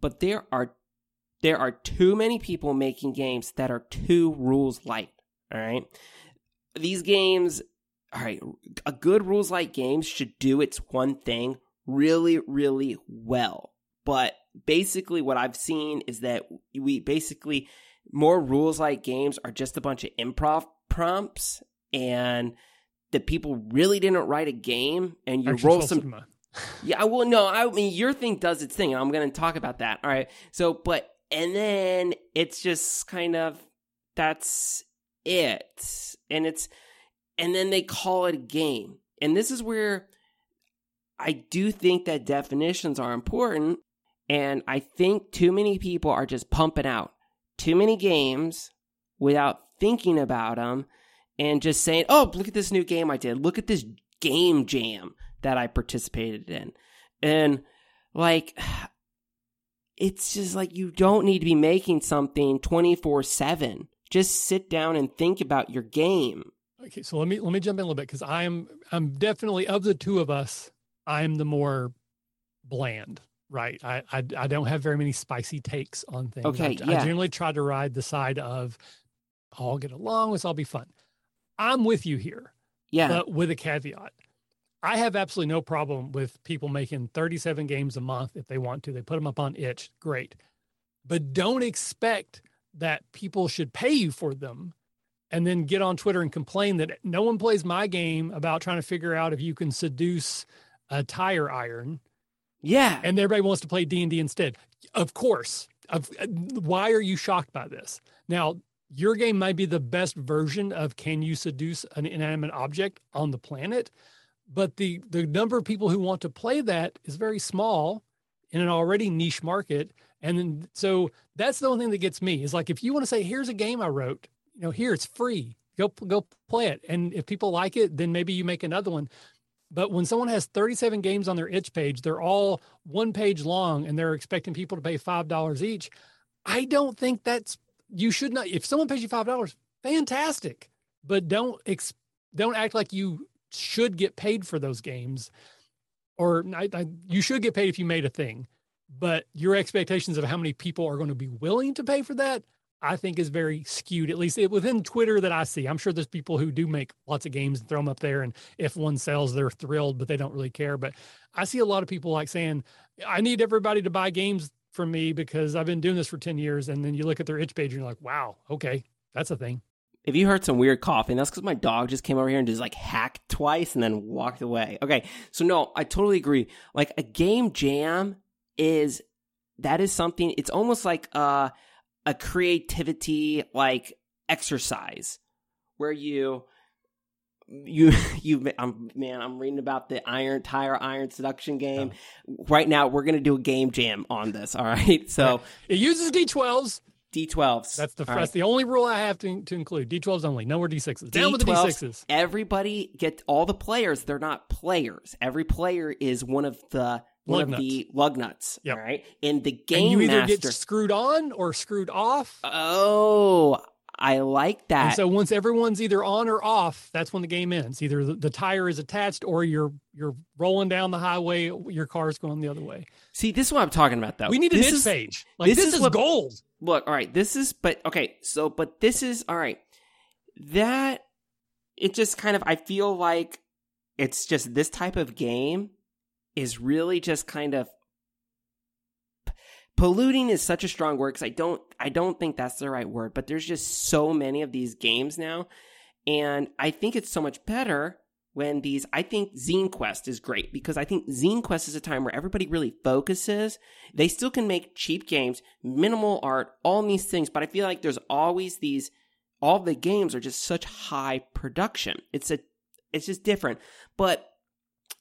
But there are there are too many people making games that are too rules light, all right? These games, all right, a good rules light game should do its one thing really really well. But basically what I've seen is that we basically more rules light games are just a bunch of improv prompts and that people really didn't write a game and you Action roll 12 some yeah, well, no, I mean your thing does its thing, and I'm going to talk about that. All right, so but and then it's just kind of that's it, and it's and then they call it a game, and this is where I do think that definitions are important, and I think too many people are just pumping out too many games without thinking about them and just saying, "Oh, look at this new game I did. Look at this game jam that I participated in." And like it's just like you don't need to be making something 24/7. Just sit down and think about your game. Okay, so let me let me jump in a little bit because I'm I'm definitely of the two of us, I'm the more bland, right? I I, I don't have very many spicy takes on things. Okay, I, I generally try to ride the side of I'll get along, let's all be fun. I'm with you here. Yeah. But with a caveat. I have absolutely no problem with people making 37 games a month if they want to. They put them up on itch. Great. But don't expect that people should pay you for them and then get on Twitter and complain that no one plays my game about trying to figure out if you can seduce a tire iron. Yeah. And everybody wants to play D&D instead. Of course. Of, uh, why are you shocked by this? Now, your game might be the best version of can you seduce an inanimate object on the planet, but the the number of people who want to play that is very small in an already niche market. And then so that's the only thing that gets me is like if you want to say here's a game I wrote, you know, here it's free. Go go play it. And if people like it, then maybe you make another one. But when someone has 37 games on their itch page, they're all one page long and they're expecting people to pay $5 each. I don't think that's you should not if someone pays you $5, fantastic. But don't ex, don't act like you should get paid for those games. Or I, I, you should get paid if you made a thing. But your expectations of how many people are going to be willing to pay for that i think is very skewed at least within twitter that i see. I'm sure there's people who do make lots of games and throw them up there and if one sells they're thrilled but they don't really care. But i see a lot of people like saying i need everybody to buy games from me because i've been doing this for 10 years and then you look at their itch page and you're like wow okay that's a thing if you heard some weird coughing, that's because my dog just came over here and just like hacked twice and then walked away. Okay, so no, I totally agree. Like a game jam is that is something. It's almost like a a creativity like exercise where you you you I'm man I'm reading about the iron tire iron seduction game oh. right now we're gonna do a game jam on this all right so it uses d12s D12s. That's the that's right. the only rule I have to, to include. D12s only. No more D6s. Down D12s, with the D6s. Everybody get all the players. They're not players. Every player is one of the one lug of nuts. the lug nuts. Yep. All right. And the game and you either master, get screwed on or screwed off. Oh, I like that. And so once everyone's either on or off, that's when the game ends. Either the, the, tire is attached or you're you're rolling down the highway, your car's going the other way. See, this is what I'm talking about though. We need this an is, page. Like this, this is, is what, gold. Look, all right, this is but okay, so but this is all right. That it just kind of I feel like it's just this type of game is really just kind of polluting is such a strong word because I don't I don't think that's the right word, but there's just so many of these games now, and I think it's so much better when these I think Zine Quest is great because I think Zine Quest is a time where everybody really focuses. They still can make cheap games, minimal art, all these things, but I feel like there's always these all the games are just such high production. It's a it's just different. But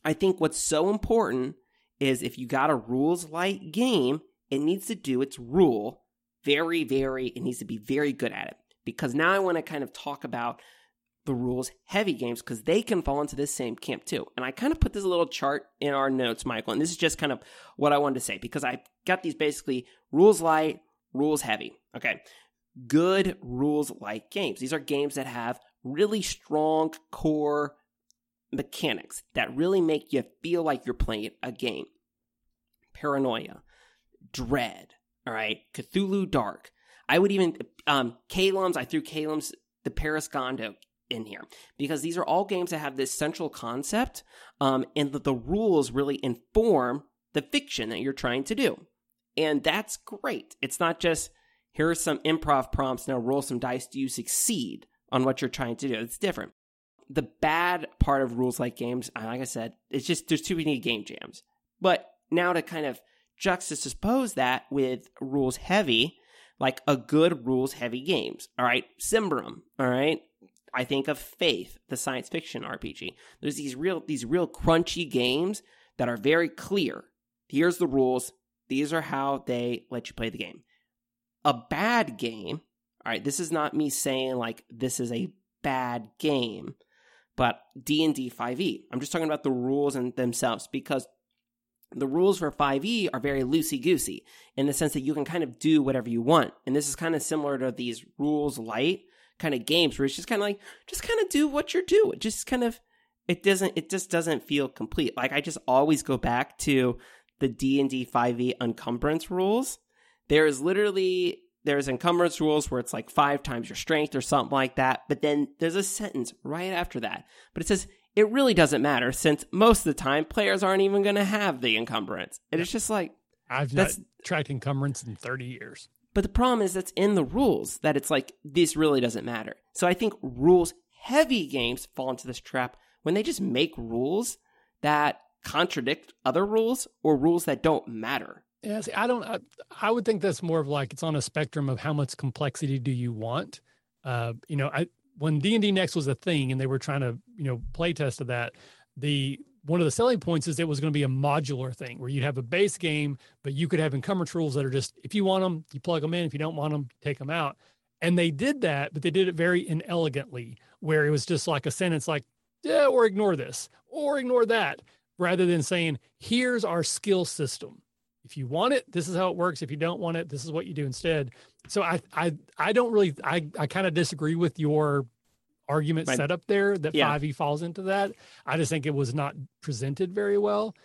I think what's so important is if you got a rules light game, it needs to do its rule very, very, it needs to be very good at it. Because now I want to kind of talk about the rules heavy games because they can fall into this same camp too. And I kind of put this little chart in our notes, Michael, and this is just kind of what I wanted to say because I got these basically rules light, rules heavy. Okay. Good rules light games. These are games that have really strong core mechanics that really make you feel like you're playing a game. Paranoia, Dread, all right, Cthulhu Dark. I would even um Caelum's. I threw Caelum's the Paris Gondo in here because these are all games that have this central concept, um, and that the rules really inform the fiction that you're trying to do, and that's great. It's not just here are some improv prompts now roll some dice. Do you succeed on what you're trying to do? It's different. The bad part of rules like games, like I said, it's just there's too many game jams. But now to kind of juxtapose that with rules heavy, like a good rules heavy games. All right, Symbaroum. All right, I think of Faith, the science fiction RPG. There's these real these real crunchy games that are very clear. Here's the rules. These are how they let you play the game. A bad game. All right, this is not me saying like this is a bad game, but D&D 5e. I'm just talking about the rules and themselves because the rules for 5e are very loosey goosey in the sense that you can kind of do whatever you want. And this is kind of similar to these rules light kind of games where it's just kind of like, just kind of do what you're doing. Just kind of, it doesn't, it just doesn't feel complete. Like I just always go back to the D&D 5e encumbrance rules. There is literally there's encumbrance rules where it's like five times your strength or something like that. But then there's a sentence right after that. But it says it really doesn't matter since most of the time players aren't even going to have the encumbrance. And it's just like I've not tracked encumbrance in 30 years. But the problem is that's in the rules that it's like this really doesn't matter. So I think rules heavy games fall into this trap when they just make rules that contradict other rules or rules that don't matter. Yeah, see, I don't. I, I, would think that's more of like it's on a spectrum of how much complexity do you want. Uh, you know, I when D and D Next was a thing and they were trying to you know play test of that, the one of the selling points is it was going to be a modular thing where you'd have a base game, but you could have encumbrance rules that are just if you want them, you plug them in. If you don't want them, take them out. And they did that, but they did it very inelegantly, where it was just like a sentence like, yeah, or ignore this, or ignore that, rather than saying, here's our skill system. If you want it, this is how it works. If you don't want it, this is what you do instead. So I I I don't really I, I kind of disagree with your argument right. set up there that yeah. 5e falls into that. I just think it was not presented very well.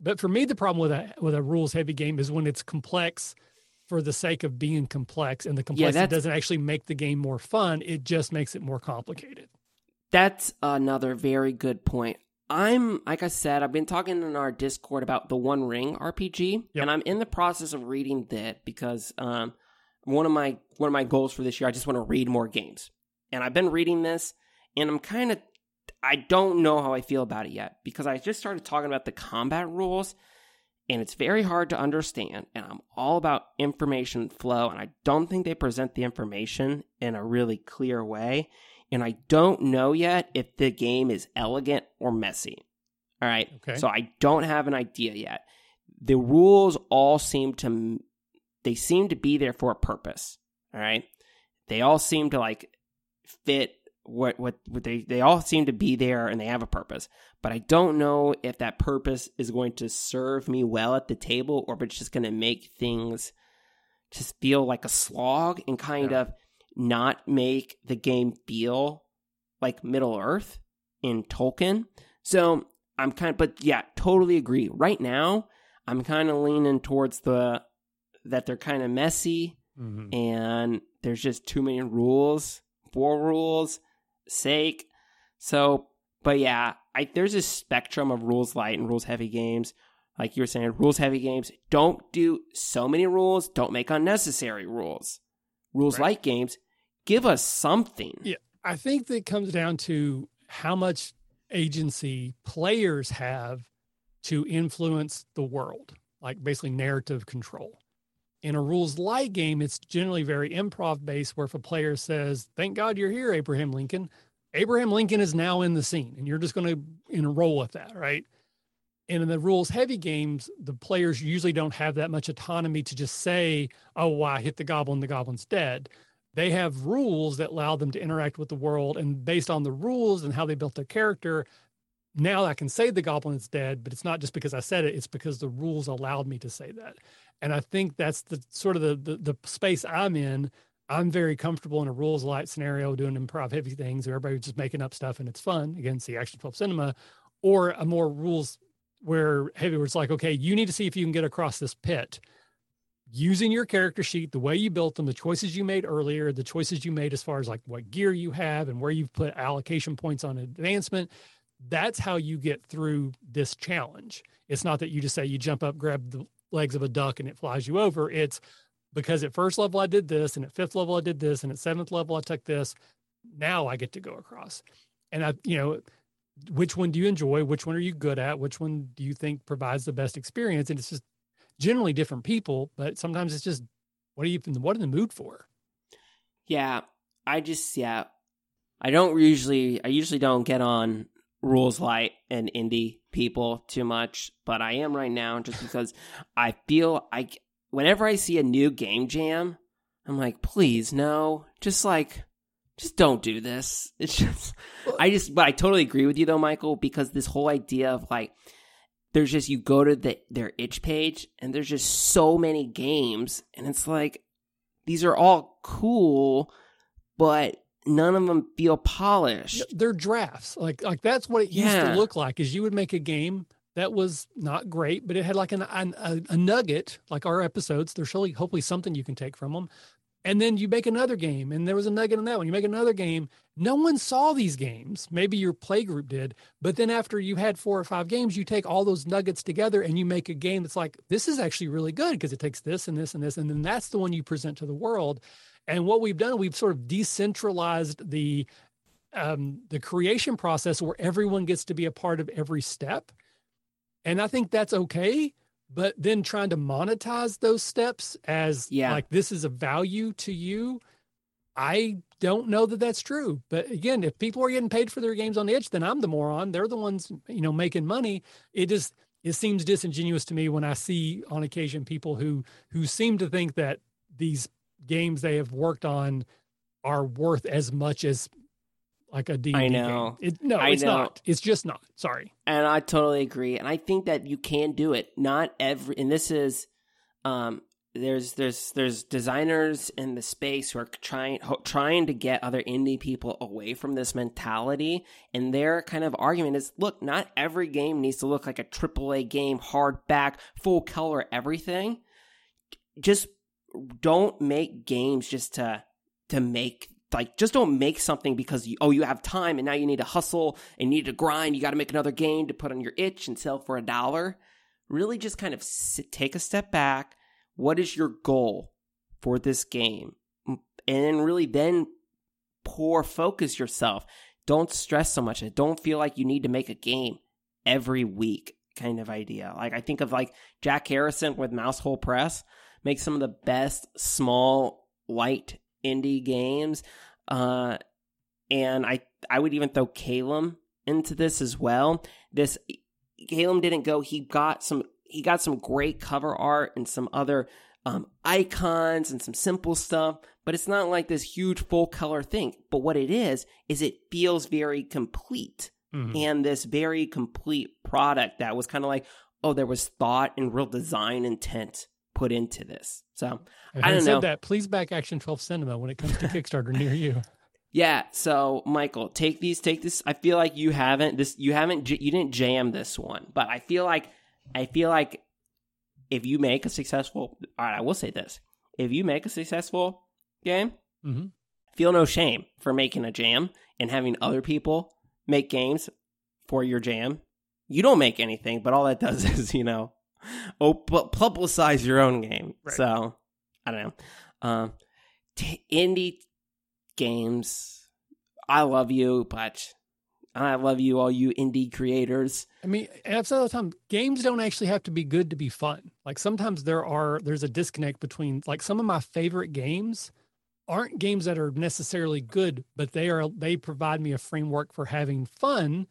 But for me, the problem with a with a rules heavy game is when it's complex for the sake of being complex and the complexity yeah, doesn't actually make the game more fun it just makes it more complicated that's another very good point i'm like i said i've been talking in our discord about the one ring rpg yep. and i'm in the process of reading that because um, one of my one of my goals for this year i just want to read more games and i've been reading this and i'm kind of i don't know how i feel about it yet because i just started talking about the combat rules and it's very hard to understand. And I'm all about information flow, and I don't think they present the information in a really clear way. And I don't know yet if the game is elegant or messy. All right. Okay. So I don't have an idea yet. The rules all seem to they seem to be there for a purpose. All right. They all seem to like fit what what, what they they all seem to be there and they have a purpose but i don't know if that purpose is going to serve me well at the table or if it's just going to make things just feel like a slog and kind yeah. of not make the game feel like middle earth in tolkien so i'm kind of but yeah totally agree right now i'm kind of leaning towards the that they're kind of messy mm-hmm. and there's just too many rules four rules sake. So, but yeah, I, there's a spectrum of rules light and rules heavy games. Like you were saying, rules heavy games don't do so many rules, don't make unnecessary rules. Rules right. light games give us something. Yeah, I think that comes down to how much agency players have to influence the world, like basically narrative control. In a rules light game, it's generally very improv based, where if a player says, Thank God you're here, Abraham Lincoln, Abraham Lincoln is now in the scene, and you're just going to enroll with that, right? And in the rules heavy games, the players usually don't have that much autonomy to just say, Oh, well, I hit the goblin, the goblin's dead. They have rules that allow them to interact with the world. And based on the rules and how they built their character, now I can say the goblin is dead, but it's not just because I said it, it's because the rules allowed me to say that. And I think that's the sort of the, the, the space I'm in. I'm very comfortable in a rules light scenario doing improv heavy things where everybody's just making up stuff and it's fun against the Action 12 cinema, or a more rules where heavy it's like, okay, you need to see if you can get across this pit using your character sheet, the way you built them, the choices you made earlier, the choices you made as far as like what gear you have and where you've put allocation points on advancement. That's how you get through this challenge. It's not that you just say you jump up, grab the legs of a duck and it flies you over. It's because at first level I did this, and at fifth level I did this, and at seventh level I took this. Now I get to go across. And I, you know, which one do you enjoy? Which one are you good at? Which one do you think provides the best experience? And it's just generally different people, but sometimes it's just what are you what in the mood for? Yeah, I just yeah, I don't usually I usually don't get on rules light and indie people too much, but I am right now just because I feel like whenever I see a new game jam, I'm like, please no, just like just don't do this. It's just I just but I totally agree with you though, Michael, because this whole idea of like there's just you go to the their itch page and there's just so many games and it's like these are all cool, but none of them feel polished. They're drafts. Like like that's what it yeah. used to look like. Is you would make a game that was not great, but it had like an, an a, a, nugget, like our episodes. There's surely hopefully something you can take from them. And then you make another game and there was a nugget in that one. You make another game. No one saw these games. Maybe your play group did. But then after you had four or five games you take all those nuggets together and you make a game that's like this is actually really good because it takes this and this and this and then that's the one you present to the world. And what we've done we've sort of decentralized the um, the creation process where everyone gets to be a part of every step. And i think that's okay but then trying to monetize those steps as yeah. like this is a value to you i don't know that that's true. But again if people are getting paid for their games on the edge then i'm the moron. They're the ones you know making money. It just it seems disingenuous to me when i see on occasion people who who seem to think that these games they have worked on are worth as much as like a D&D I know. Game. It, no, I it's know. not. It's just not. Sorry. And I totally agree. And I think that you can do it. Not every and this is um there's there's there's designers in the space who are trying trying to get other indie people away from this mentality and their kind of argument is look not every game needs to look like a AAA game hardback full color everything just don't make games just to to make like just don't make something because you, oh you have time and now you need to hustle and you need to grind. You got to make another game to put on your itch and sell for a dollar. Really just kind of sit, take a step back. What is your goal for this game? Mm, and then really then pour focus yourself. Don't stress so much. Don't feel like you need to make a game every week kind of idea. Like i think of like jack harrison with mousehole press. Makes some of the best small light indie games. Uh, and I I would even throw Caelum into this as well. This Caelum didn't go. He got some he got some great cover art and some other um, icons and some simple stuff, but it's not like this huge full color thing. But what it is is it feels very complete. Mm-hmm. And this very complete product that was kind of like, oh, there was thought and real design intent put into this. So I don't know. that, please back Action 12 Cinema when it comes to Kickstarter near you. Yeah. So Michael, take these, take this. I feel like you haven't this, you haven't, you didn't jam this one, but I feel like, I feel like if you make a successful, all right, I will say this: if you make a successful game, mm-hmm. feel no shame for making a jam and having other people make games for your jam. You don't make anything, but all that does is, you know, oh, publicize your own game. Right. So I don't know. Um, t- indie games, I love you, but I love you, all you indie creators. I mean, all the time, games don't actually have to be good to be fun. Like sometimes there are there's a disconnect between like some of my favorite games aren't games that are necessarily good, but they are they provide me a framework for having fun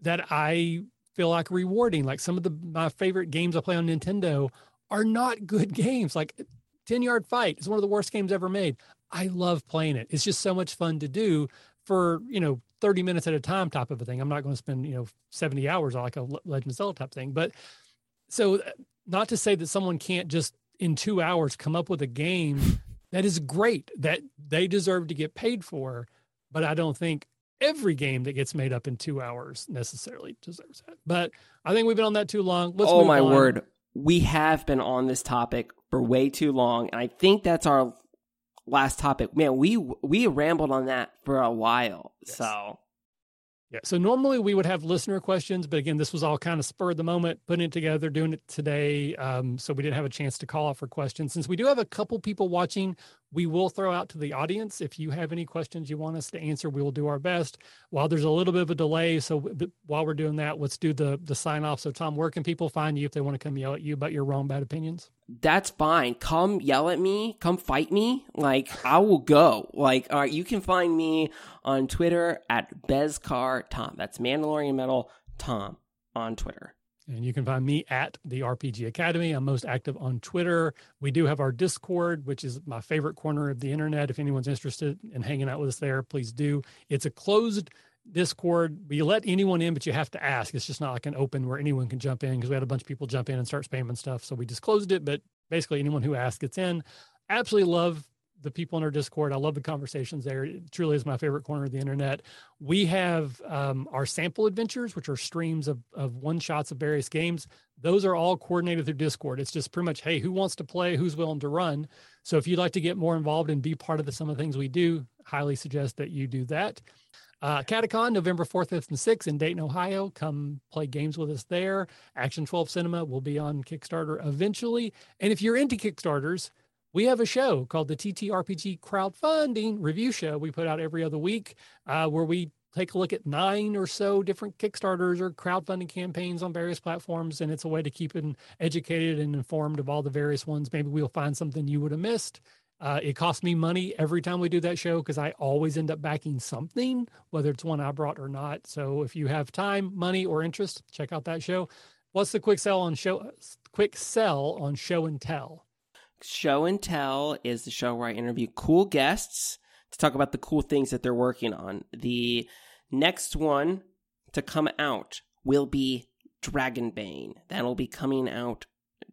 that I feel like rewarding. Like some of the my favorite games I play on Nintendo are not good games. Like 10 Yard Fight is one of the worst games ever made. I love playing it. It's just so much fun to do for, you know, 30 minutes at a time type of a thing. I'm not going to spend, you know, 70 hours on like a Legend of Zelda type thing. But so uh, not to say that someone can't just in two hours come up with a game that is great that they deserve to get paid for. But I don't think every game that gets made up in two hours necessarily deserves that. But I think we've been on that too long. Let's oh my on. word, we have been on this topic for way too long, and I think that's our last topic. Man, we we rambled on that for a while. Yes. So yeah. So normally we would have listener questions, but again, this was all kind of spur of the moment, putting it together, doing it today. Um, so we didn't have a chance to call out for questions. Since we do have a couple people watching, we will throw out to the audience. If you have any questions you want us to answer, we will do our best. While there's a little bit of a delay, so while we're doing that, let's do the the sign off. So Tom, where can people find you if they want to come yell at you about your wrong bad opinions? That's fine. Come yell at me. Come fight me. Like I will go. Like all right, you can find me on Twitter at Beskar Tom. That's Mandalorian Metal Tom on Twitter. And you can find me at the RPG Academy. I'm most active on Twitter. We do have our Discord, which is my favorite corner of the internet. If anyone's interested in hanging out with us there, please do. It's a closed Discord. You let anyone in, but you have to ask. It's just not like an open where anyone can jump in because we had a bunch of people jump in and start spamming stuff. So we just closed it. But basically, anyone who asks gets in. Absolutely love the people in our Discord. I love the conversations there. It truly is my favorite corner of the internet. We have um, our sample adventures, which are streams of, of one shots of various games. Those are all coordinated through Discord. It's just pretty much, hey, who wants to play? Who's willing to run? So if you'd like to get more involved and be part of the, some of the things we do, highly suggest that you do that. Uh, AcadeCon, November 4th, 5th, and 6th in Dayton, Ohio. Come play games with us there. Action 12 Cinema will be on Kickstarter eventually. And if you're into Kickstarters, we have a show called the TTRPG Crowdfunding Review Show. We put out every other week uh, where we take a look at nine or so different Kickstarters or crowdfunding campaigns on various platforms. And it's a way to keep it educated and informed of all the various ones. Maybe we'll find something you would have missed. Uh, it costs me money every time we do that show because I always end up backing something, whether it's one I brought or not. So if you have time, money, or interest, check out that show. What's the quick sell on show? Quick sell on show and tell. Show and Tell is the show where I interview cool guests to talk about the cool things that they're working on. The next one to come out will be Dragonbane. That'll be coming out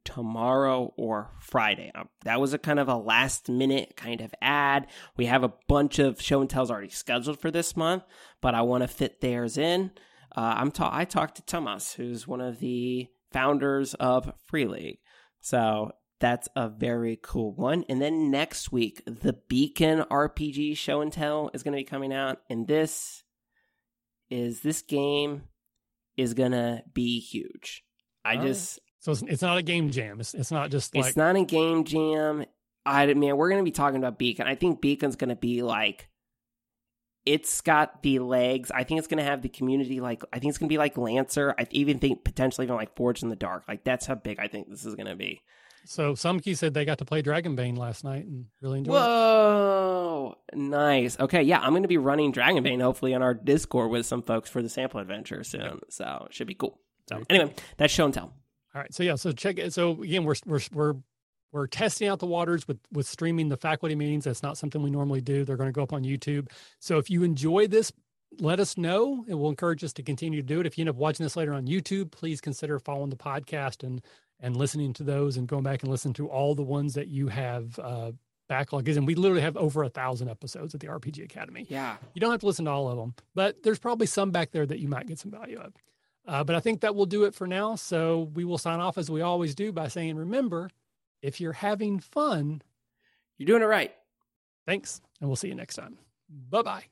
tomorrow or Friday. Um, that was a kind of a last minute kind of ad. We have a bunch of show and tells already scheduled for this month, but I want to fit theirs in. Uh, I'm ta- I talked to Thomas, who's one of the founders of Free League. So that's a very cool one. And then next week, the Beacon RPG show and tell is going to be coming out. And this is this game is going to be huge. I just. So it's, it's not a game jam. It's, it's not just like. It's not a game jam. I man, we're going to be talking about Beacon. I think Beacon's going to be like. It's got the legs. I think it's going to have the community like. I think it's going to be like Lancer. I even think potentially even like Forged in the Dark. Like that's how big I think this is going to be. So Sumkey said they got to play Dragonbane last night and really enjoyed Whoa, it. nice. Okay, yeah, I'm going to be running Dragonbane hopefully on our Discord with some folks for the sample adventure soon. Okay. So it should be cool. So anyway, that's show and tell. All right. So yeah. So check it. So again, we're we're we're we're testing out the waters with with streaming the faculty meetings. That's not something we normally do. They're going to go up on YouTube. So if you enjoy this let us know. It will encourage us to continue to do it. If you end up watching this later on YouTube, please consider following the podcast and and listening to those and going back and listen to all the ones that you have uh, backlog is. And we literally have over a thousand episodes at the RPG Academy. Yeah. You don't have to listen to all of them, but there's probably some back there that you might get some value of. Uh, but I think that will do it for now. So we will sign off as we always do by saying, remember, if you're having fun, you're doing it right. Thanks. And we'll see you next time. Bye bye.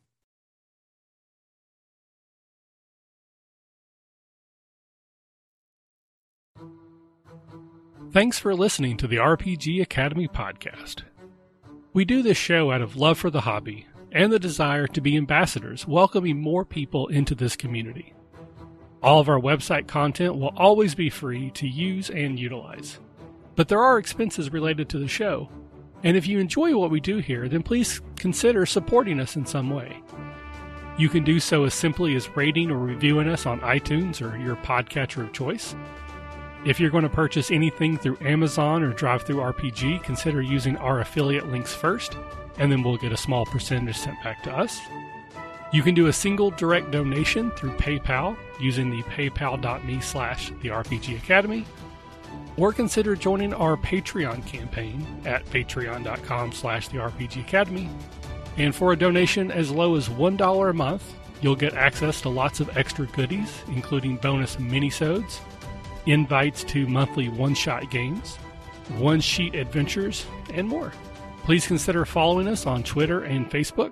Thanks for listening to the RPG Academy podcast. We do this show out of love for the hobby and the desire to be ambassadors, welcoming more people into this community. All of our website content will always be free to use and utilize. But there are expenses related to the show, and if you enjoy what we do here, then please consider supporting us in some way. You can do so as simply as rating or reviewing us on iTunes or your podcatcher of choice if you're going to purchase anything through Amazon or DriveThruRPG, consider using our affiliate links first, and then we'll get a small percentage sent back to us. You can do a single direct donation through PayPal using the paypal.me slash the RPG Academy, or consider joining our Patreon campaign at patreon.com slash the RPG Academy. And for a donation as low as $1 a month, you'll get access to lots of extra goodies, including bonus minisodes, invites to monthly one shot games, one sheet adventures, and more. Please consider following us on Twitter and Facebook,